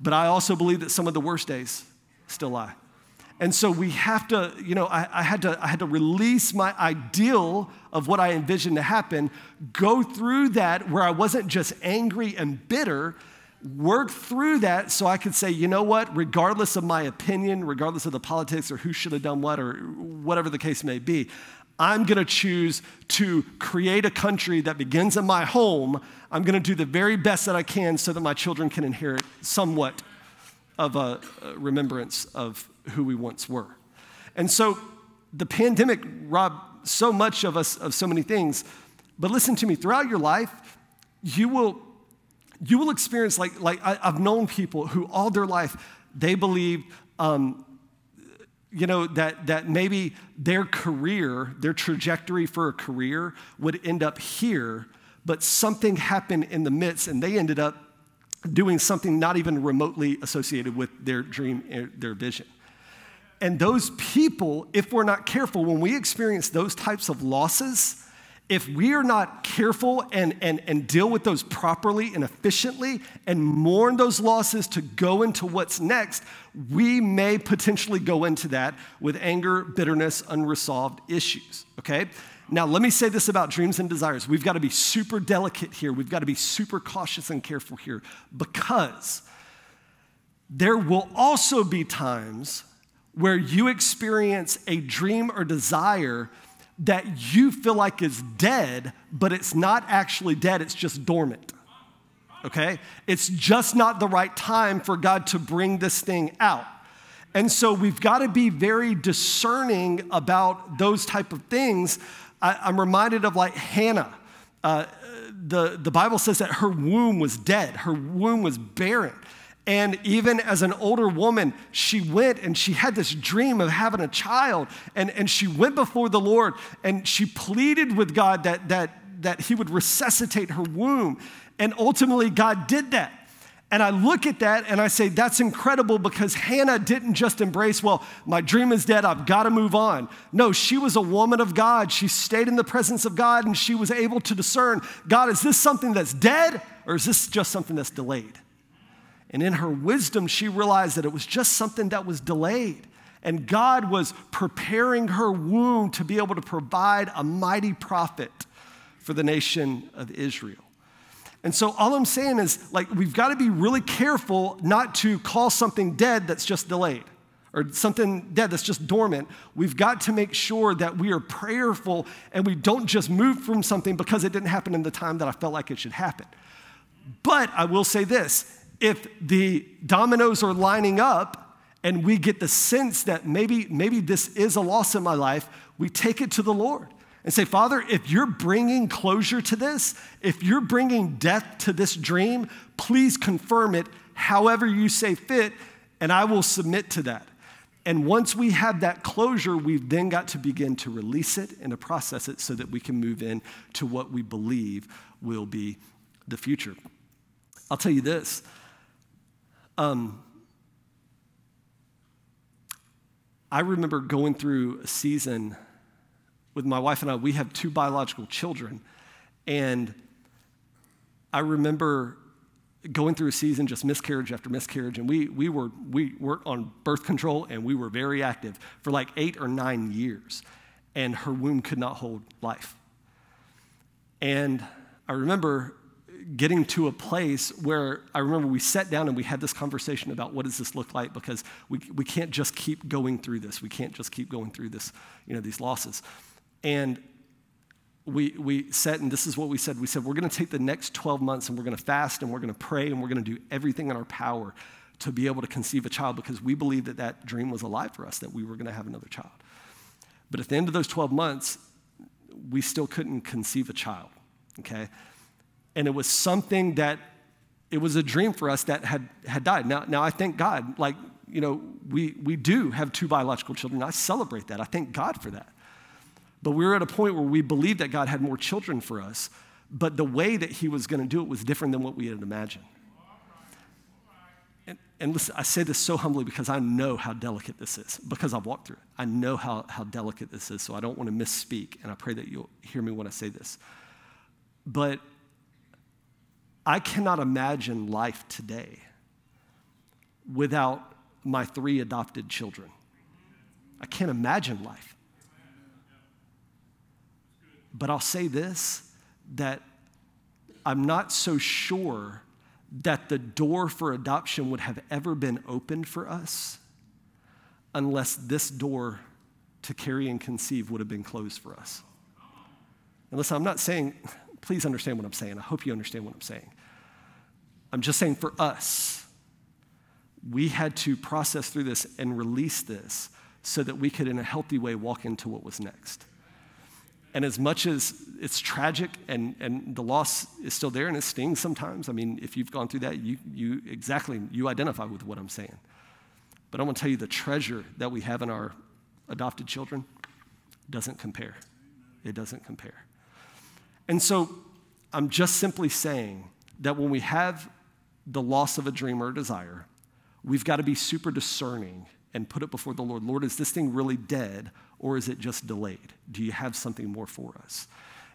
But I also believe that some of the worst days still lie. And so we have to, you know, I, I, had to, I had to release my ideal of what I envisioned to happen, go through that where I wasn't just angry and bitter, work through that so I could say, you know what, regardless of my opinion, regardless of the politics or who should have done what or whatever the case may be, I'm gonna choose to create a country that begins in my home. I'm gonna do the very best that I can so that my children can inherit somewhat of a remembrance of who we once were. And so the pandemic robbed so much of us of so many things. But listen to me, throughout your life, you will you will experience like, like I, have known people who all their life they believe um, you know that, that maybe their career their trajectory for a career would end up here but something happened in the midst and they ended up doing something not even remotely associated with their dream eh, their vision. And those people if we're not careful when we experience those types of losses if we are not careful and, and, and deal with those properly and efficiently and mourn those losses to go into what's next, we may potentially go into that with anger, bitterness, unresolved issues, okay? Now, let me say this about dreams and desires. We've got to be super delicate here. We've got to be super cautious and careful here because there will also be times where you experience a dream or desire that you feel like is dead, but it's not actually dead, it's just dormant. Okay? It's just not the right time for God to bring this thing out. And so we've got to be very discerning about those type of things. I, am reminded of like Hannah. Uh, the, the Bible says that her womb was dead, her womb was barren. And even as an older woman, she went and she had this dream of having a child. And, and she went before the Lord and she pleaded with God that, that, that He would resuscitate her womb. And ultimately, God did that. And I look at that and I say, that's incredible because Hannah didn't just embrace, well, my dream is dead, I've got to move on. No, she was a woman of God. She stayed in the presence of God and she was able to discern God, is this something that's dead or is this just something that's delayed? And in her wisdom, she realized that it was just something that was delayed. And God was preparing her womb to be able to provide a mighty prophet for the nation of Israel. And so all I'm saying is, like, we've got to be really careful not to call something dead that's just delayed or something dead that's just dormant. We've got to make sure that we are prayerful and we don't just move from something because it didn't happen in the time that I felt like it should happen. But I will say this if the dominoes are lining up and we get the sense that maybe, maybe this is a loss in my life, we take it to the Lord and say, Father, if you're bringing closure to this, if you're bringing death to this dream, please confirm it however you say fit, and I will submit to that. And once we have that closure, we've then got to begin to release it and to process it so that we can move in to what we believe will be the future. I'll tell you this. Um, I remember going through a season with my wife and I. We have two biological children. And I remember going through a season just miscarriage after miscarriage and we, we were we worked on birth control and we were very active for like eight or nine years and her womb could not hold life and i remember getting to a place where i remember we sat down and we had this conversation about what does this look like because we, we can't just keep going through this we can't just keep going through this you know these losses and we, we said, and this is what we said we said, we're going to take the next 12 months and we're going to fast and we're going to pray and we're going to do everything in our power to be able to conceive a child because we believed that that dream was alive for us, that we were going to have another child. But at the end of those 12 months, we still couldn't conceive a child, okay? And it was something that, it was a dream for us that had, had died. Now, now I thank God, like, you know, we, we do have two biological children. I celebrate that. I thank God for that. But we were at a point where we believed that God had more children for us, but the way that He was going to do it was different than what we had imagined. And, and listen, I say this so humbly because I know how delicate this is, because I've walked through it. I know how, how delicate this is, so I don't want to misspeak, and I pray that you'll hear me when I say this. But I cannot imagine life today without my three adopted children. I can't imagine life. But I'll say this that I'm not so sure that the door for adoption would have ever been opened for us unless this door to carry and conceive would have been closed for us. And listen, I'm not saying, please understand what I'm saying. I hope you understand what I'm saying. I'm just saying for us, we had to process through this and release this so that we could, in a healthy way, walk into what was next. And as much as it's tragic and, and the loss is still there and it stings sometimes, I mean, if you've gone through that, you, you exactly, you identify with what I'm saying. But I want to tell you the treasure that we have in our adopted children doesn't compare. It doesn't compare. And so I'm just simply saying that when we have the loss of a dream or a desire, we've got to be super discerning and put it before the Lord. Lord, is this thing really dead or is it just delayed? Do you have something more for us?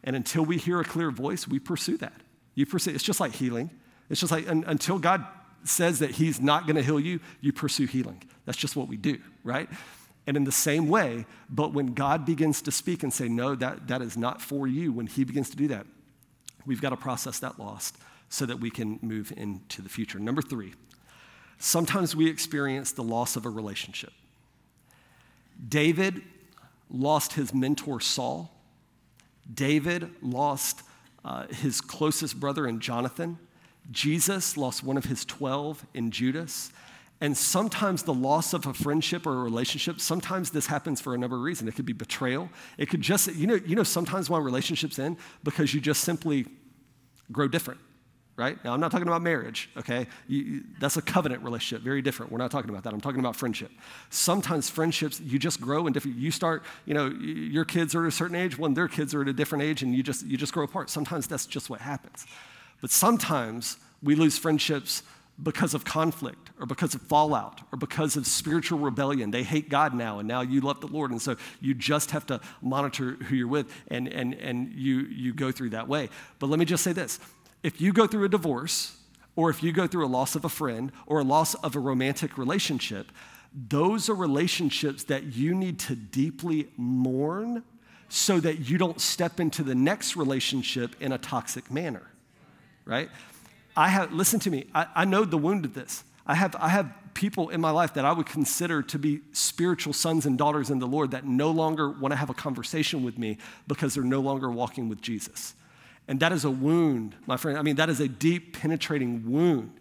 And until we hear a clear voice, we pursue that. You pursue, it's just like healing. It's just like un, until God says that He's not going to heal you, you pursue healing. That's just what we do, right? And in the same way, but when God begins to speak and say, no, that, that is not for you, when He begins to do that, we've got to process that loss so that we can move into the future. Number three, sometimes we experience the loss of a relationship. David lost his mentor Saul. David lost uh, his closest brother in Jonathan. Jesus lost one of his 12 in Judas. And sometimes the loss of a friendship or a relationship, sometimes this happens for a number of reasons. It could be betrayal. It could just, you know, you know sometimes why relationships end? Because you just simply grow different right? Now, I'm not talking about marriage, okay? You, you, that's a covenant relationship, very different. We're not talking about that. I'm talking about friendship. Sometimes friendships, you just grow and different. You start, you know, your kids are at a certain age, when their kids are at a different age, and you just, you just grow apart. Sometimes that's just what happens. But sometimes we lose friendships because of conflict or because of fallout or because of spiritual rebellion. They hate God now, and now you love the Lord. And so you just have to monitor who you're with, and, and, and you, you go through that way. But let me just say this if you go through a divorce, or if you go through a loss of a friend, or a loss of a romantic relationship, those are relationships that you need to deeply mourn so that you don't step into the next relationship in a toxic manner, right? I have, listen to me, I, I know the wound of this. I have, I have people in my life that I would consider to be spiritual sons and daughters in the Lord that no longer want to have a conversation with me because they're no longer walking with Jesus. And that is a wound, my friend. I mean, that is a deep, penetrating wound.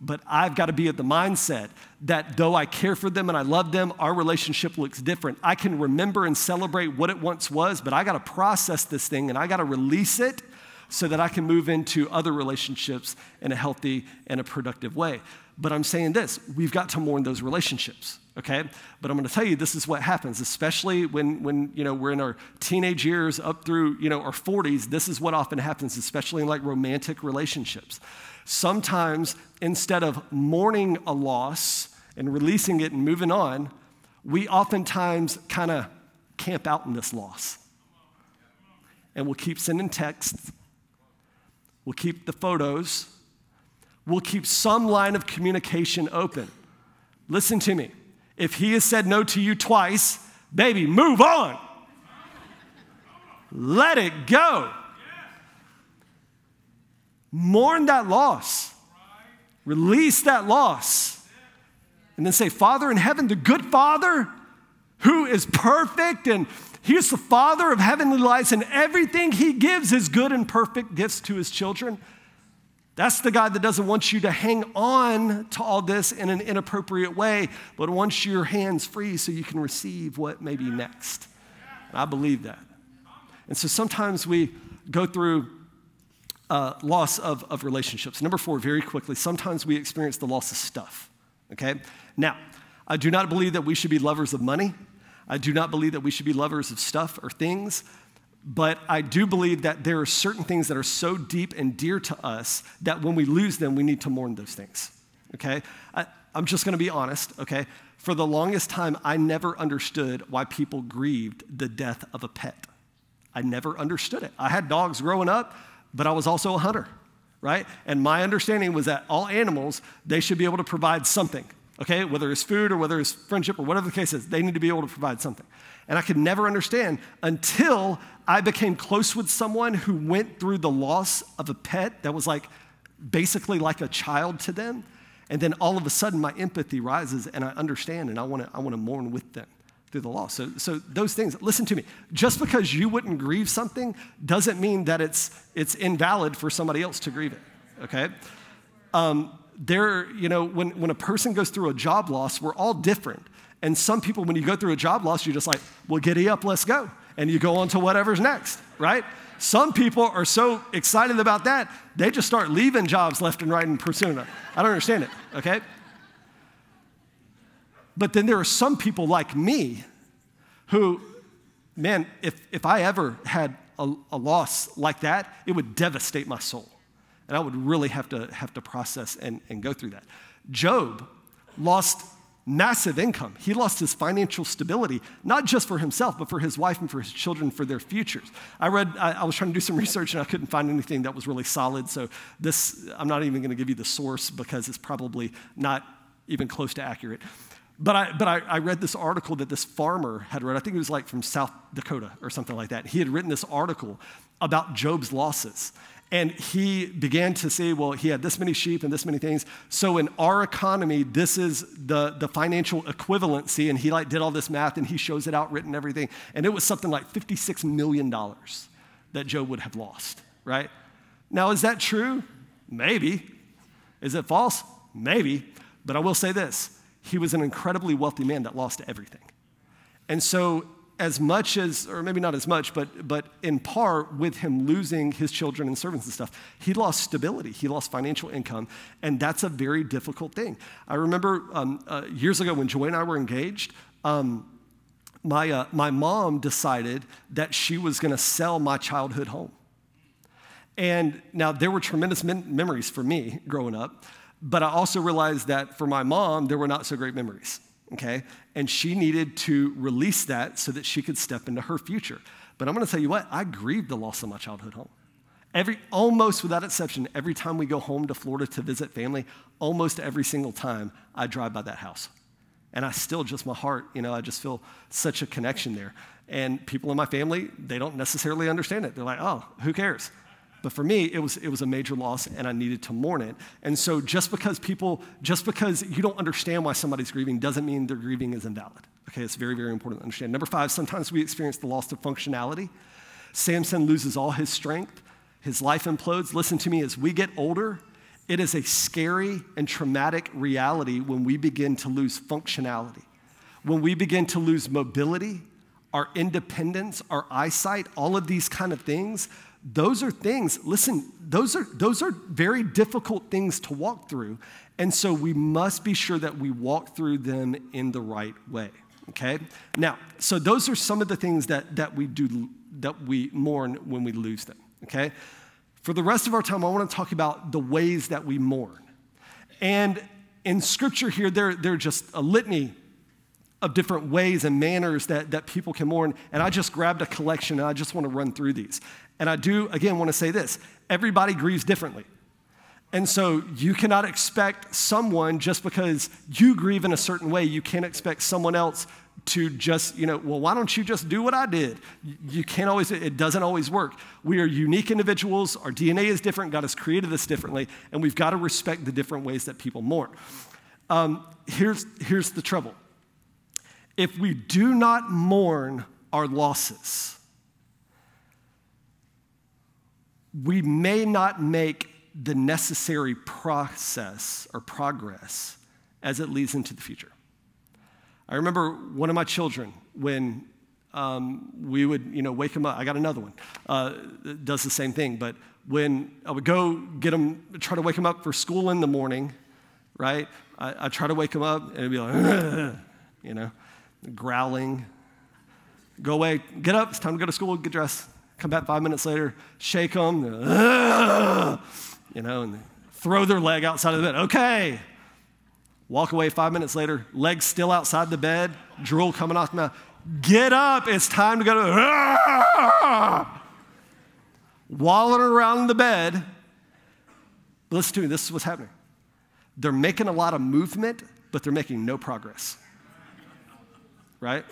But I've got to be at the mindset that though I care for them and I love them, our relationship looks different. I can remember and celebrate what it once was, but I got to process this thing and I got to release it so that I can move into other relationships in a healthy and a productive way. But I'm saying this we've got to mourn those relationships, okay? But I'm gonna tell you this is what happens, especially when, when you know, we're in our teenage years up through you know, our 40s. This is what often happens, especially in like romantic relationships. Sometimes instead of mourning a loss and releasing it and moving on, we oftentimes kind of camp out in this loss. And we'll keep sending texts, we'll keep the photos, we'll keep some line of communication open. Listen to me. If he has said no to you twice, baby, move on. Let it go. Mourn that loss. Release that loss. And then say, Father in heaven, the good Father who is perfect and he is the Father of heavenly lights, and everything he gives is good and perfect gifts to his children. That's the God that doesn't want you to hang on to all this in an inappropriate way, but wants your hands free so you can receive what may be next. And I believe that. And so sometimes we go through uh, loss of, of relationships. Number four, very quickly, sometimes we experience the loss of stuff. Okay? Now, I do not believe that we should be lovers of money. I do not believe that we should be lovers of stuff or things. But I do believe that there are certain things that are so deep and dear to us that when we lose them, we need to mourn those things. Okay? I, I'm just gonna be honest, okay? For the longest time, I never understood why people grieved the death of a pet. I never understood it. I had dogs growing up, but I was also a hunter, right? And my understanding was that all animals, they should be able to provide something, okay? Whether it's food or whether it's friendship or whatever the case is, they need to be able to provide something. And I could never understand until I became close with someone who went through the loss of a pet that was like basically like a child to them. And then all of a sudden, my empathy rises and I understand and I wanna, I wanna mourn with them through the loss. So, so those things, listen to me. Just because you wouldn't grieve something doesn't mean that it's, it's invalid for somebody else to grieve it, okay? Um, there, you know, when, when a person goes through a job loss, we're all different. And some people, when you go through a job loss, you're just like, well, giddy up, let's go and you go on to whatever's next, right? Some people are so excited about that, they just start leaving jobs left and right and pursuing. I don't understand it, okay? But then there are some people like me who, man, if, if I ever had a, a loss like that, it would devastate my soul. And I would really have to have to process and, and go through that. Job lost massive income. He lost his financial stability, not just for himself, but for his wife and for his children, for their futures. I read, I, I was trying to do some research and I couldn't find anything that was really solid. So, this, I'm not even going to give you the source because it's probably not even close to accurate. But, I, but I, I, read this article that this farmer had read. I think it was like from South Dakota or something like that. He had written this article about Job's losses. And he began to say, well, he had this many sheep and this many things. So in our economy, this is the, the financial equivalency. And he like did all this math and he shows it out written everything. And it was something like $56 million that Job would have lost, right? Now, is that true? Maybe. Is it false? Maybe. But I will say this he was an incredibly wealthy man that lost everything. And so as much as, or maybe not as much, but, but in part with him losing his children and servants and stuff, he lost stability. He lost financial income, and that's a very difficult thing. I remember um, uh, years ago when Joy and I were engaged, um, my, uh, my mom decided that she was going to sell my childhood home. And now there were tremendous memories for me growing up, but I also realized that for my mom, there were not so great memories okay? And she needed to release that so that she could step into her future. But I'm gonna tell you what, I grieved the loss of my childhood home. Every, almost without exception, every time we go home to Florida to visit family, almost every single time I drive by that house. And I still just, my heart, you know, I just feel such a connection there. And people in my family, they don't necessarily understand it. They're like, oh, who cares? But for me, it was, it was a major loss and I needed to mourn it. And so just because people, just because you don't understand why somebody's grieving doesn't mean their grieving is invalid. Okay, it's very, very important to understand. Number five, sometimes we experience the loss of functionality. Samson loses all his strength. his life implodes. Listen to me, as we get older, it is a scary and traumatic reality when we begin to lose functionality, when we begin to lose mobility, our independence, our eyesight, all of these kind of things. Those are things, listen, those are, those are very difficult things to walk through. And so we must be sure that we walk through them in the right way. Okay? Now, so those are some of the things that, that we do that we mourn when we lose them. Okay? For the rest of our time, I want to talk about the ways that we mourn. And in scripture here, there, there are just a litany of different ways and manners that, that people can mourn. And I just grabbed a collection and I just want to run through these. And I do, again, want to say this everybody grieves differently. And so you cannot expect someone just because you grieve in a certain way, you can't expect someone else to just, you know, well, why don't you just do what I did? You can't always, it doesn't always work. We are unique individuals. Our DNA is different. God has created us differently, and we've got to respect the different ways that people mourn. Um, here's, here's the trouble if we do not mourn our losses, we may not make the necessary process or progress as it leads into the future. I remember one of my children when um, we would, you know, wake him up. I got another one, uh, does the same thing. But when I would go get him, try to wake him up for school in the morning, right? I, I try to wake him up and it'd be like, you know, growling. Go away, get up, it's time to go to school, get dressed. Come back five minutes later, shake them, you know, and throw their leg outside of the bed. Okay, Walk away five minutes later, legs still outside the bed, drool coming off the mouth. Get up, it's time to go to. Walling around the bed. Listen to me, this is what's happening. They're making a lot of movement, but they're making no progress. Right?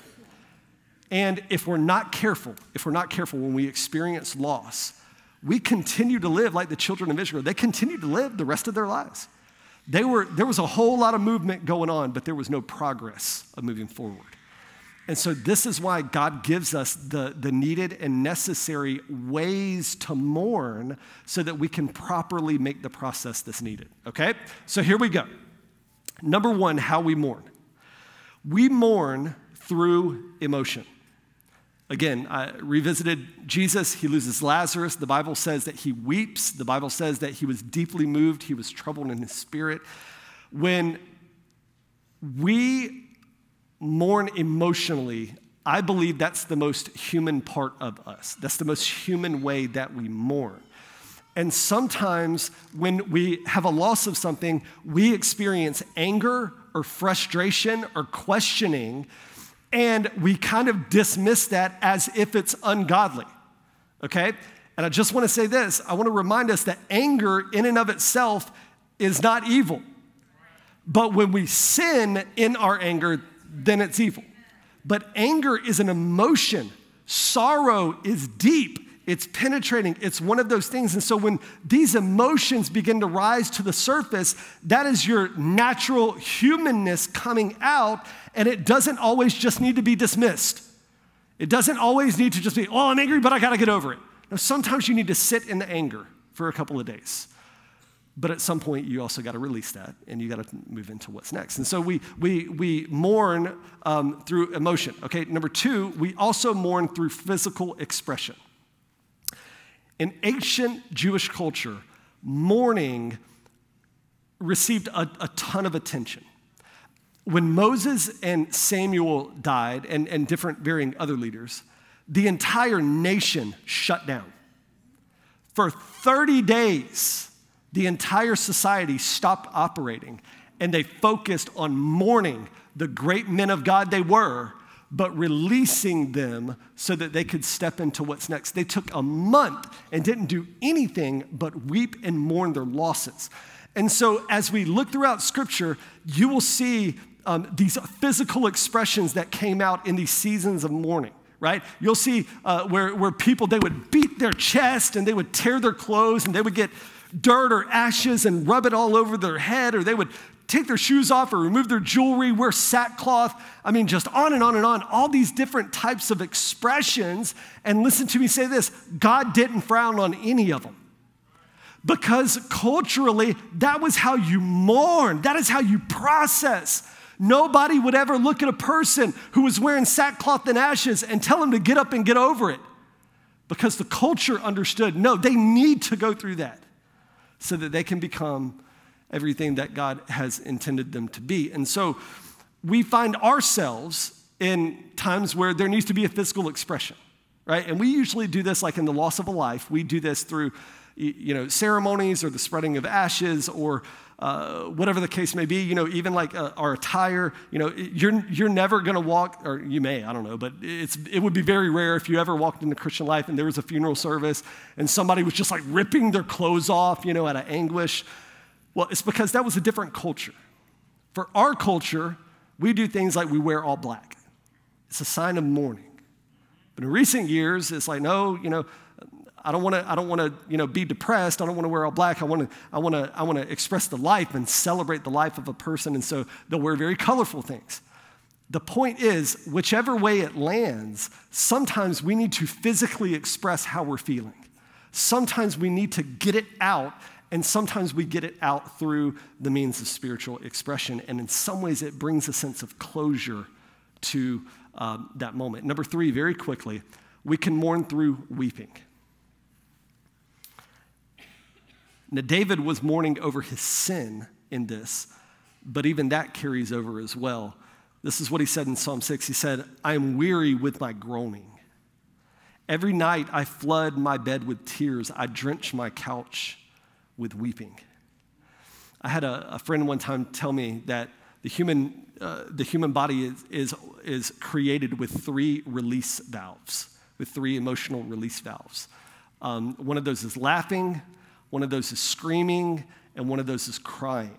And if we're not careful, if we're not careful when we experience loss, we continue to live like the children of Israel. They continue to live the rest of their lives. They were, there was a whole lot of movement going on, but there was no progress of moving forward. And so, this is why God gives us the, the needed and necessary ways to mourn so that we can properly make the process that's needed. Okay? So, here we go. Number one, how we mourn. We mourn through emotion. Again, I revisited Jesus. He loses Lazarus. The Bible says that he weeps. The Bible says that he was deeply moved. He was troubled in his spirit. When we mourn emotionally, I believe that's the most human part of us. That's the most human way that we mourn. And sometimes when we have a loss of something, we experience anger or frustration or questioning and we kind of dismiss that as if it's ungodly, okay? And I just want to say this I want to remind us that anger, in and of itself, is not evil. But when we sin in our anger, then it's evil. But anger is an emotion, sorrow is deep it's penetrating. It's one of those things. And so when these emotions begin to rise to the surface, that is your natural humanness coming out, and it doesn't always just need to be dismissed. It doesn't always need to just be, oh, I'm angry, but I got to get over it. Now, sometimes you need to sit in the anger for a couple of days. But at some point, you also got to release that and you got to move into what's next. And so we, we, we mourn um, through emotion. Okay, number two, we also mourn through physical expression. In ancient Jewish culture, mourning received a, a ton of attention. When Moses and Samuel died, and, and different varying other leaders, the entire nation shut down. For 30 days, the entire society stopped operating and they focused on mourning the great men of God they were but releasing them so that they could step into what's next. They took a month and didn't do anything but weep and mourn their losses. And so, as we look throughout scripture, you will see um, these physical expressions that came out in these seasons of mourning right? You'll see uh, where, where people, they would beat their chest and they would tear their clothes and they would get dirt or ashes and rub it all over their head, or they would take their shoes off or remove their jewelry, wear sackcloth. I mean, just on and on and on, all these different types of expressions. And listen to me say this God didn't frown on any of them. because culturally, that was how you mourn, that is how you process. Nobody would ever look at a person who was wearing sackcloth and ashes and tell them to get up and get over it because the culture understood no, they need to go through that so that they can become everything that God has intended them to be. And so we find ourselves in times where there needs to be a physical expression, right? And we usually do this like in the loss of a life. We do this through you know, ceremonies or the spreading of ashes or uh, whatever the case may be, you know, even like uh, our attire, you know, you're, you're never going to walk, or you may, I don't know, but it's, it would be very rare if you ever walked into Christian life and there was a funeral service and somebody was just like ripping their clothes off, you know, out of anguish. Well, it's because that was a different culture. For our culture, we do things like we wear all black. It's a sign of mourning. But in recent years, it's like, no, you know, I don't want to, I don't want to, you know, be depressed. I don't want to wear all black. I want to, I want to, I want to express the life and celebrate the life of a person. And so they'll wear very colorful things. The point is, whichever way it lands, sometimes we need to physically express how we're feeling. Sometimes we need to get it out, and sometimes we get it out through the means of spiritual expression. And in some ways, it brings a sense of closure to um, that moment. Number three, very quickly, we can mourn through weeping. Now, David was mourning over his sin in this, but even that carries over as well. This is what he said in Psalm 6. He said, I am weary with my groaning. Every night I flood my bed with tears, I drench my couch with weeping. I had a, a friend one time tell me that the human, uh, the human body is, is, is created with three release valves, with three emotional release valves. Um, one of those is laughing, one of those is screaming, and one of those is crying.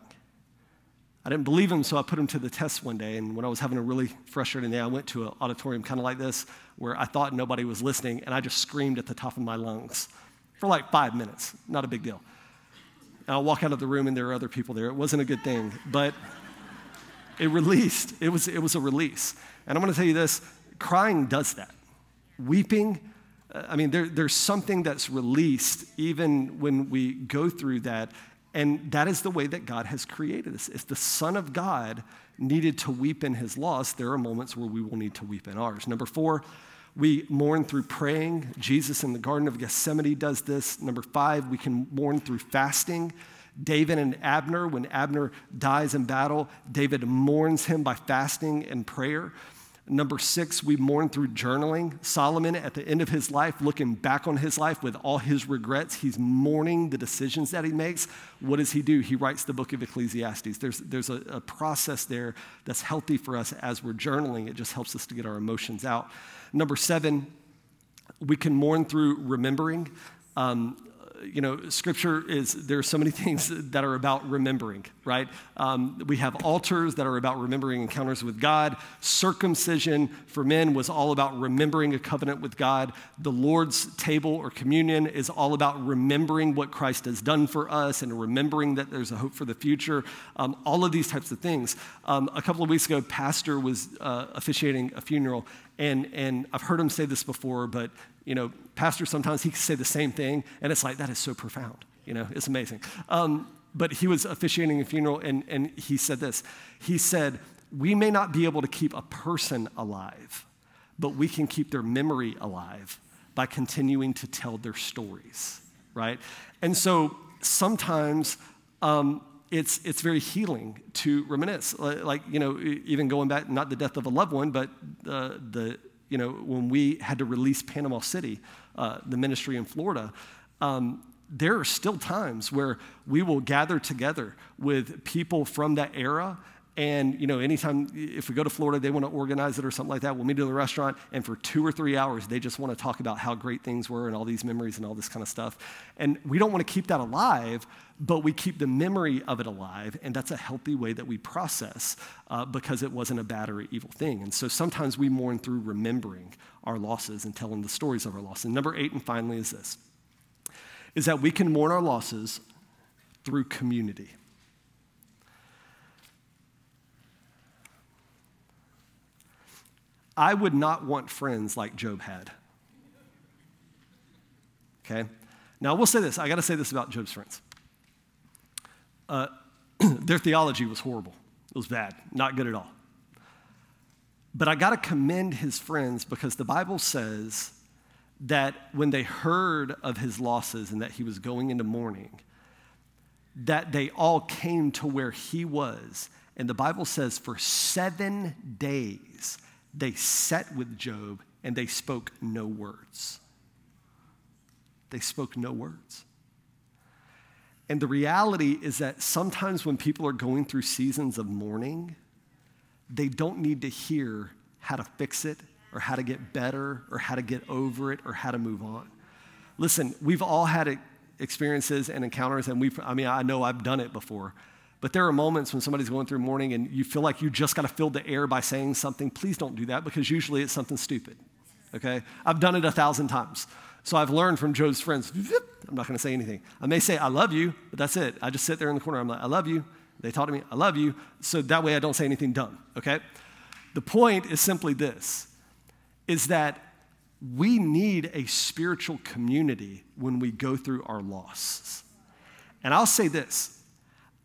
I didn't believe him, so I put him to the test one day. And when I was having a really frustrating day, I went to an auditorium kind of like this where I thought nobody was listening, and I just screamed at the top of my lungs for like five minutes. Not a big deal. I'll walk out of the room, and there are other people there. It wasn't a good thing, but it released. It was, it was a release. And I'm going to tell you this crying does that. Weeping uh, I mean, there, there's something that's released even when we go through that. And that is the way that God has created us. If the Son of God needed to weep in his loss, there are moments where we will need to weep in ours. Number four, we mourn through praying. Jesus in the Garden of Gethsemane does this. Number five, we can mourn through fasting. David and Abner, when Abner dies in battle, David mourns him by fasting and prayer. Number six, we mourn through journaling. Solomon, at the end of his life, looking back on his life with all his regrets, he's mourning the decisions that he makes. What does he do? He writes the book of Ecclesiastes. There's, there's a, a process there that's healthy for us as we're journaling. It just helps us to get our emotions out. Number seven, we can mourn through remembering. Um, you know, scripture is, there are so many things that are about remembering, right? Um, we have altars that are about remembering encounters with God. Circumcision for men was all about remembering a covenant with God. The Lord's table or communion is all about remembering what Christ has done for us and remembering that there's a hope for the future. Um, all of these types of things. Um, a couple of weeks ago, Pastor was uh, officiating a funeral, and, and I've heard him say this before, but you know, pastors sometimes he can say the same thing, and it's like, that is so profound. You know, it's amazing. Um, but he was officiating a funeral, and, and he said this. He said, We may not be able to keep a person alive, but we can keep their memory alive by continuing to tell their stories, right? And so sometimes um, it's, it's very healing to reminisce. Like, you know, even going back, not the death of a loved one, but uh, the you know, when we had to release Panama City, uh, the ministry in Florida, um, there are still times where we will gather together with people from that era. And, you know, anytime, if we go to Florida, they want to organize it or something like that, we'll meet at the restaurant, and for two or three hours, they just want to talk about how great things were and all these memories and all this kind of stuff. And we don't want to keep that alive but we keep the memory of it alive, and that's a healthy way that we process uh, because it wasn't a bad or evil thing. And so sometimes we mourn through remembering our losses and telling the stories of our losses. And number eight, and finally, is this is that we can mourn our losses through community. I would not want friends like Job had. Okay? Now, I will say this I got to say this about Job's friends. Uh, their theology was horrible, it was bad, not good at all. But I got to commend his friends because the Bible says that when they heard of his losses and that he was going into mourning, that they all came to where he was. And the Bible says for seven days they sat with Job and they spoke no words. They spoke no words. And the reality is that sometimes when people are going through seasons of mourning, they don't need to hear how to fix it or how to get better or how to get over it or how to move on. Listen, we've all had experiences and encounters, and we've, I mean, I know I've done it before, but there are moments when somebody's going through mourning and you feel like you just got to fill the air by saying something. Please don't do that because usually it's something stupid, okay? I've done it a thousand times. So I've learned from Job's friends, I'm not going to say anything. I may say, I love you, but that's it. I just sit there in the corner. I'm like, I love you. They talk to me, I love you. So that way I don't say anything dumb, okay? The point is simply this is that we need a spiritual community when we go through our losses. And I'll say this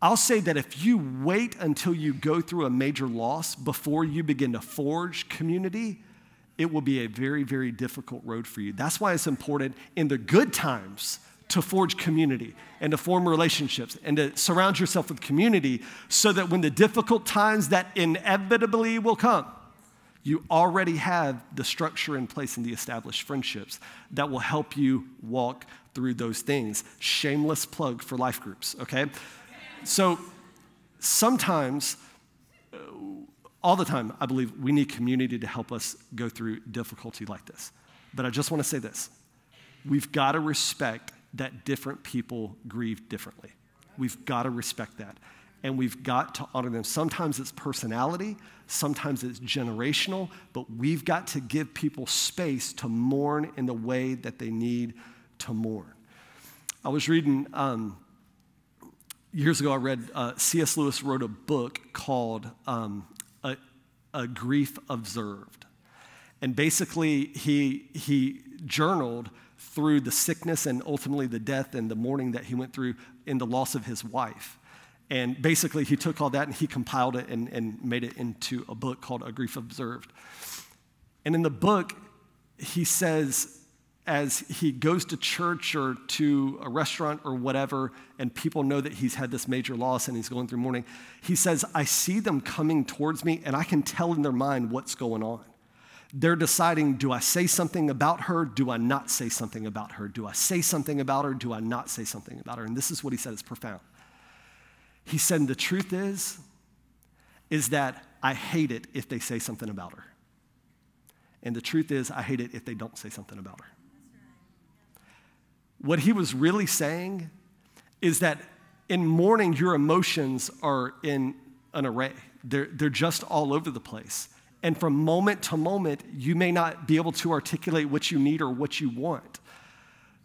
I'll say that if you wait until you go through a major loss before you begin to forge community, it will be a very, very difficult road for you. That's why it's important in the good times to forge community and to form relationships and to surround yourself with community so that when the difficult times that inevitably will come, you already have the structure in place and the established friendships that will help you walk through those things. Shameless plug for life groups, okay? So sometimes, uh, all the time, I believe we need community to help us go through difficulty like this. But I just want to say this we've got to respect that different people grieve differently. We've got to respect that. And we've got to honor them. Sometimes it's personality, sometimes it's generational, but we've got to give people space to mourn in the way that they need to mourn. I was reading, um, years ago, I read uh, C.S. Lewis wrote a book called um, a, a Grief Observed. And basically, he, he journaled through the sickness and ultimately the death and the mourning that he went through in the loss of his wife. And basically, he took all that and he compiled it and, and made it into a book called A Grief Observed. And in the book, he says, as he goes to church or to a restaurant or whatever, and people know that he's had this major loss and he's going through mourning, he says, I see them coming towards me and I can tell in their mind what's going on. They're deciding do I say something about her? Do I not say something about her? Do I say something about her? Do I not say something about her? And this is what he said is profound. He said, The truth is, is that I hate it if they say something about her. And the truth is, I hate it if they don't say something about her. What he was really saying is that in mourning, your emotions are in an array, they're, they're just all over the place. And from moment to moment, you may not be able to articulate what you need or what you want.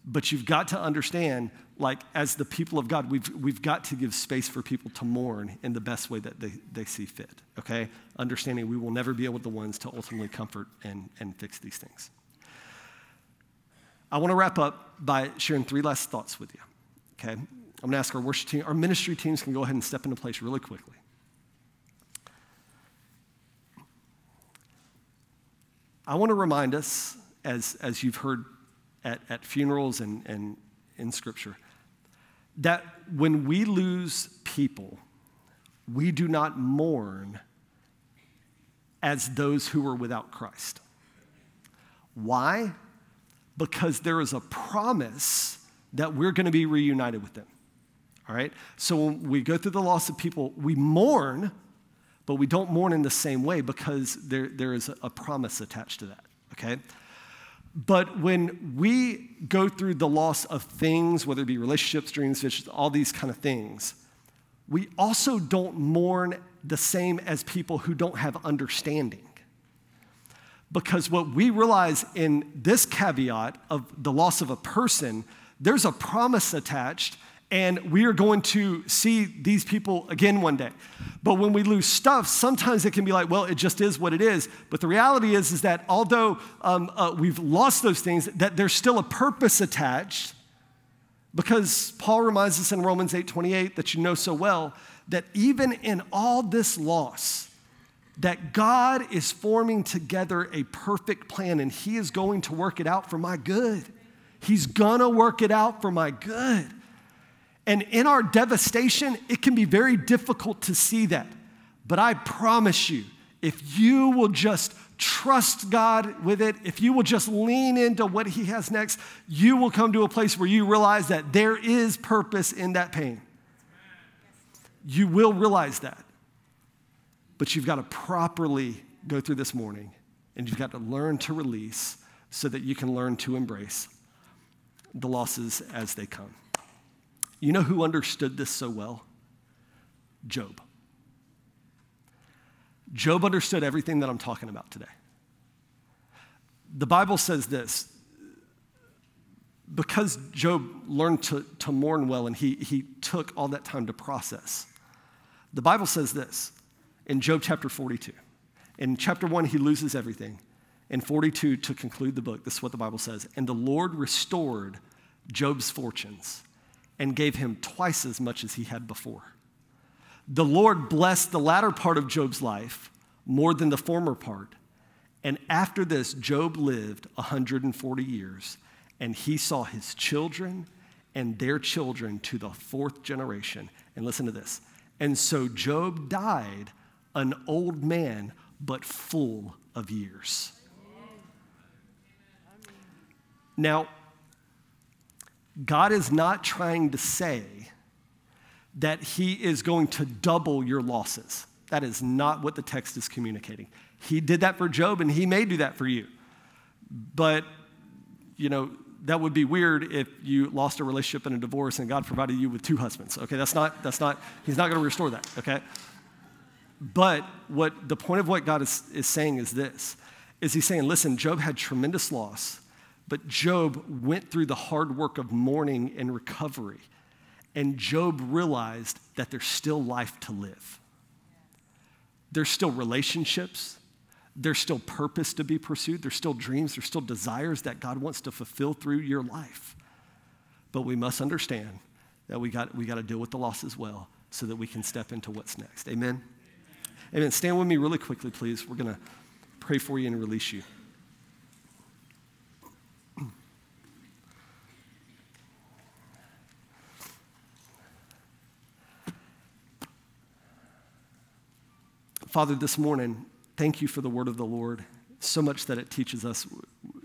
But you've got to understand, like, as the people of God, we've, we've got to give space for people to mourn in the best way that they, they see fit, okay? Understanding we will never be able to the ones to ultimately comfort and, and fix these things. I want to wrap up by sharing three last thoughts with you, okay? I'm going to ask our worship team, our ministry teams can go ahead and step into place really quickly. I want to remind us, as, as you've heard at, at funerals and, and in Scripture, that when we lose people, we do not mourn as those who are without Christ. Why? Because there is a promise that we're going to be reunited with them. All right? So when we go through the loss of people, we mourn but we don't mourn in the same way because there, there is a promise attached to that, okay? But when we go through the loss of things, whether it be relationships, dreams, visions, all these kind of things, we also don't mourn the same as people who don't have understanding. Because what we realize in this caveat of the loss of a person, there's a promise attached and we are going to see these people again one day. But when we lose stuff, sometimes it can be like, well, it just is what it is. But the reality is, is that although um, uh, we've lost those things, that there's still a purpose attached Because Paul reminds us in Romans 8:28 that you know so well that even in all this loss, that God is forming together a perfect plan and He is going to work it out for my good. He's gonna work it out for my good. And in our devastation, it can be very difficult to see that. But I promise you, if you will just trust God with it, if you will just lean into what He has next, you will come to a place where you realize that there is purpose in that pain. You will realize that. But you've got to properly go through this mourning and you've got to learn to release so that you can learn to embrace the losses as they come. You know who understood this so well? Job. Job understood everything that I'm talking about today. The Bible says this because Job learned to, to mourn well and he, he took all that time to process. The Bible says this in Job chapter 42. In chapter 1, he loses everything. In 42, to conclude the book, this is what the Bible says. And the Lord restored Job's fortunes and gave him twice as much as he had before. The Lord blessed the latter part of Job's life more than the former part. And after this, Job lived 140 years, and he saw his children and their children to the fourth generation. And listen to this. And so Job died an old man, but full of years. Now, God is not trying to say that He is going to double your losses. That is not what the text is communicating. He did that for Job, and He may do that for you. But, you know, that would be weird if you lost a relationship in a divorce and God provided you with two husbands. Okay, that's not, that's not, He's not going to restore that, okay? But what the point of what God is, is saying is this is he's saying, listen, Job had tremendous loss, but Job went through the hard work of mourning and recovery. And Job realized that there's still life to live. There's still relationships. There's still purpose to be pursued. There's still dreams. There's still desires that God wants to fulfill through your life. But we must understand that we got, we got to deal with the loss as well so that we can step into what's next. Amen? Amen. Stand with me really quickly, please. We're going to pray for you and release you. Father, this morning, thank you for the word of the Lord. So much that it teaches us,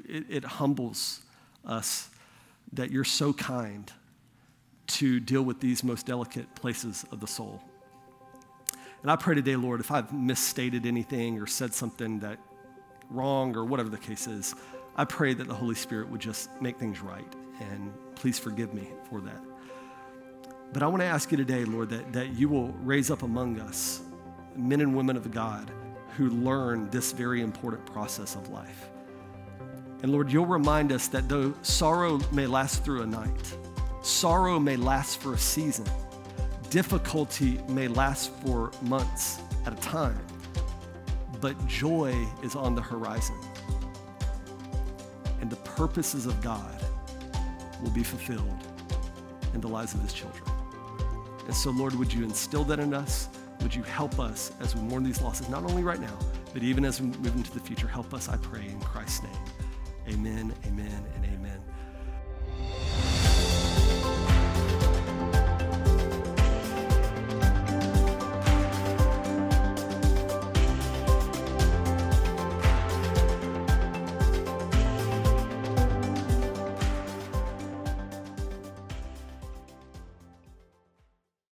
it, it humbles us that you're so kind to deal with these most delicate places of the soul. And I pray today, Lord, if I've misstated anything or said something that wrong or whatever the case is, I pray that the Holy Spirit would just make things right. And please forgive me for that. But I want to ask you today, Lord, that, that you will raise up among us men and women of God who learn this very important process of life. And Lord, you'll remind us that though sorrow may last through a night, sorrow may last for a season, Difficulty may last for months at a time, but joy is on the horizon. And the purposes of God will be fulfilled in the lives of his children. And so, Lord, would you instill that in us? Would you help us as we mourn these losses, not only right now, but even as we move into the future? Help us, I pray, in Christ's name. Amen, amen,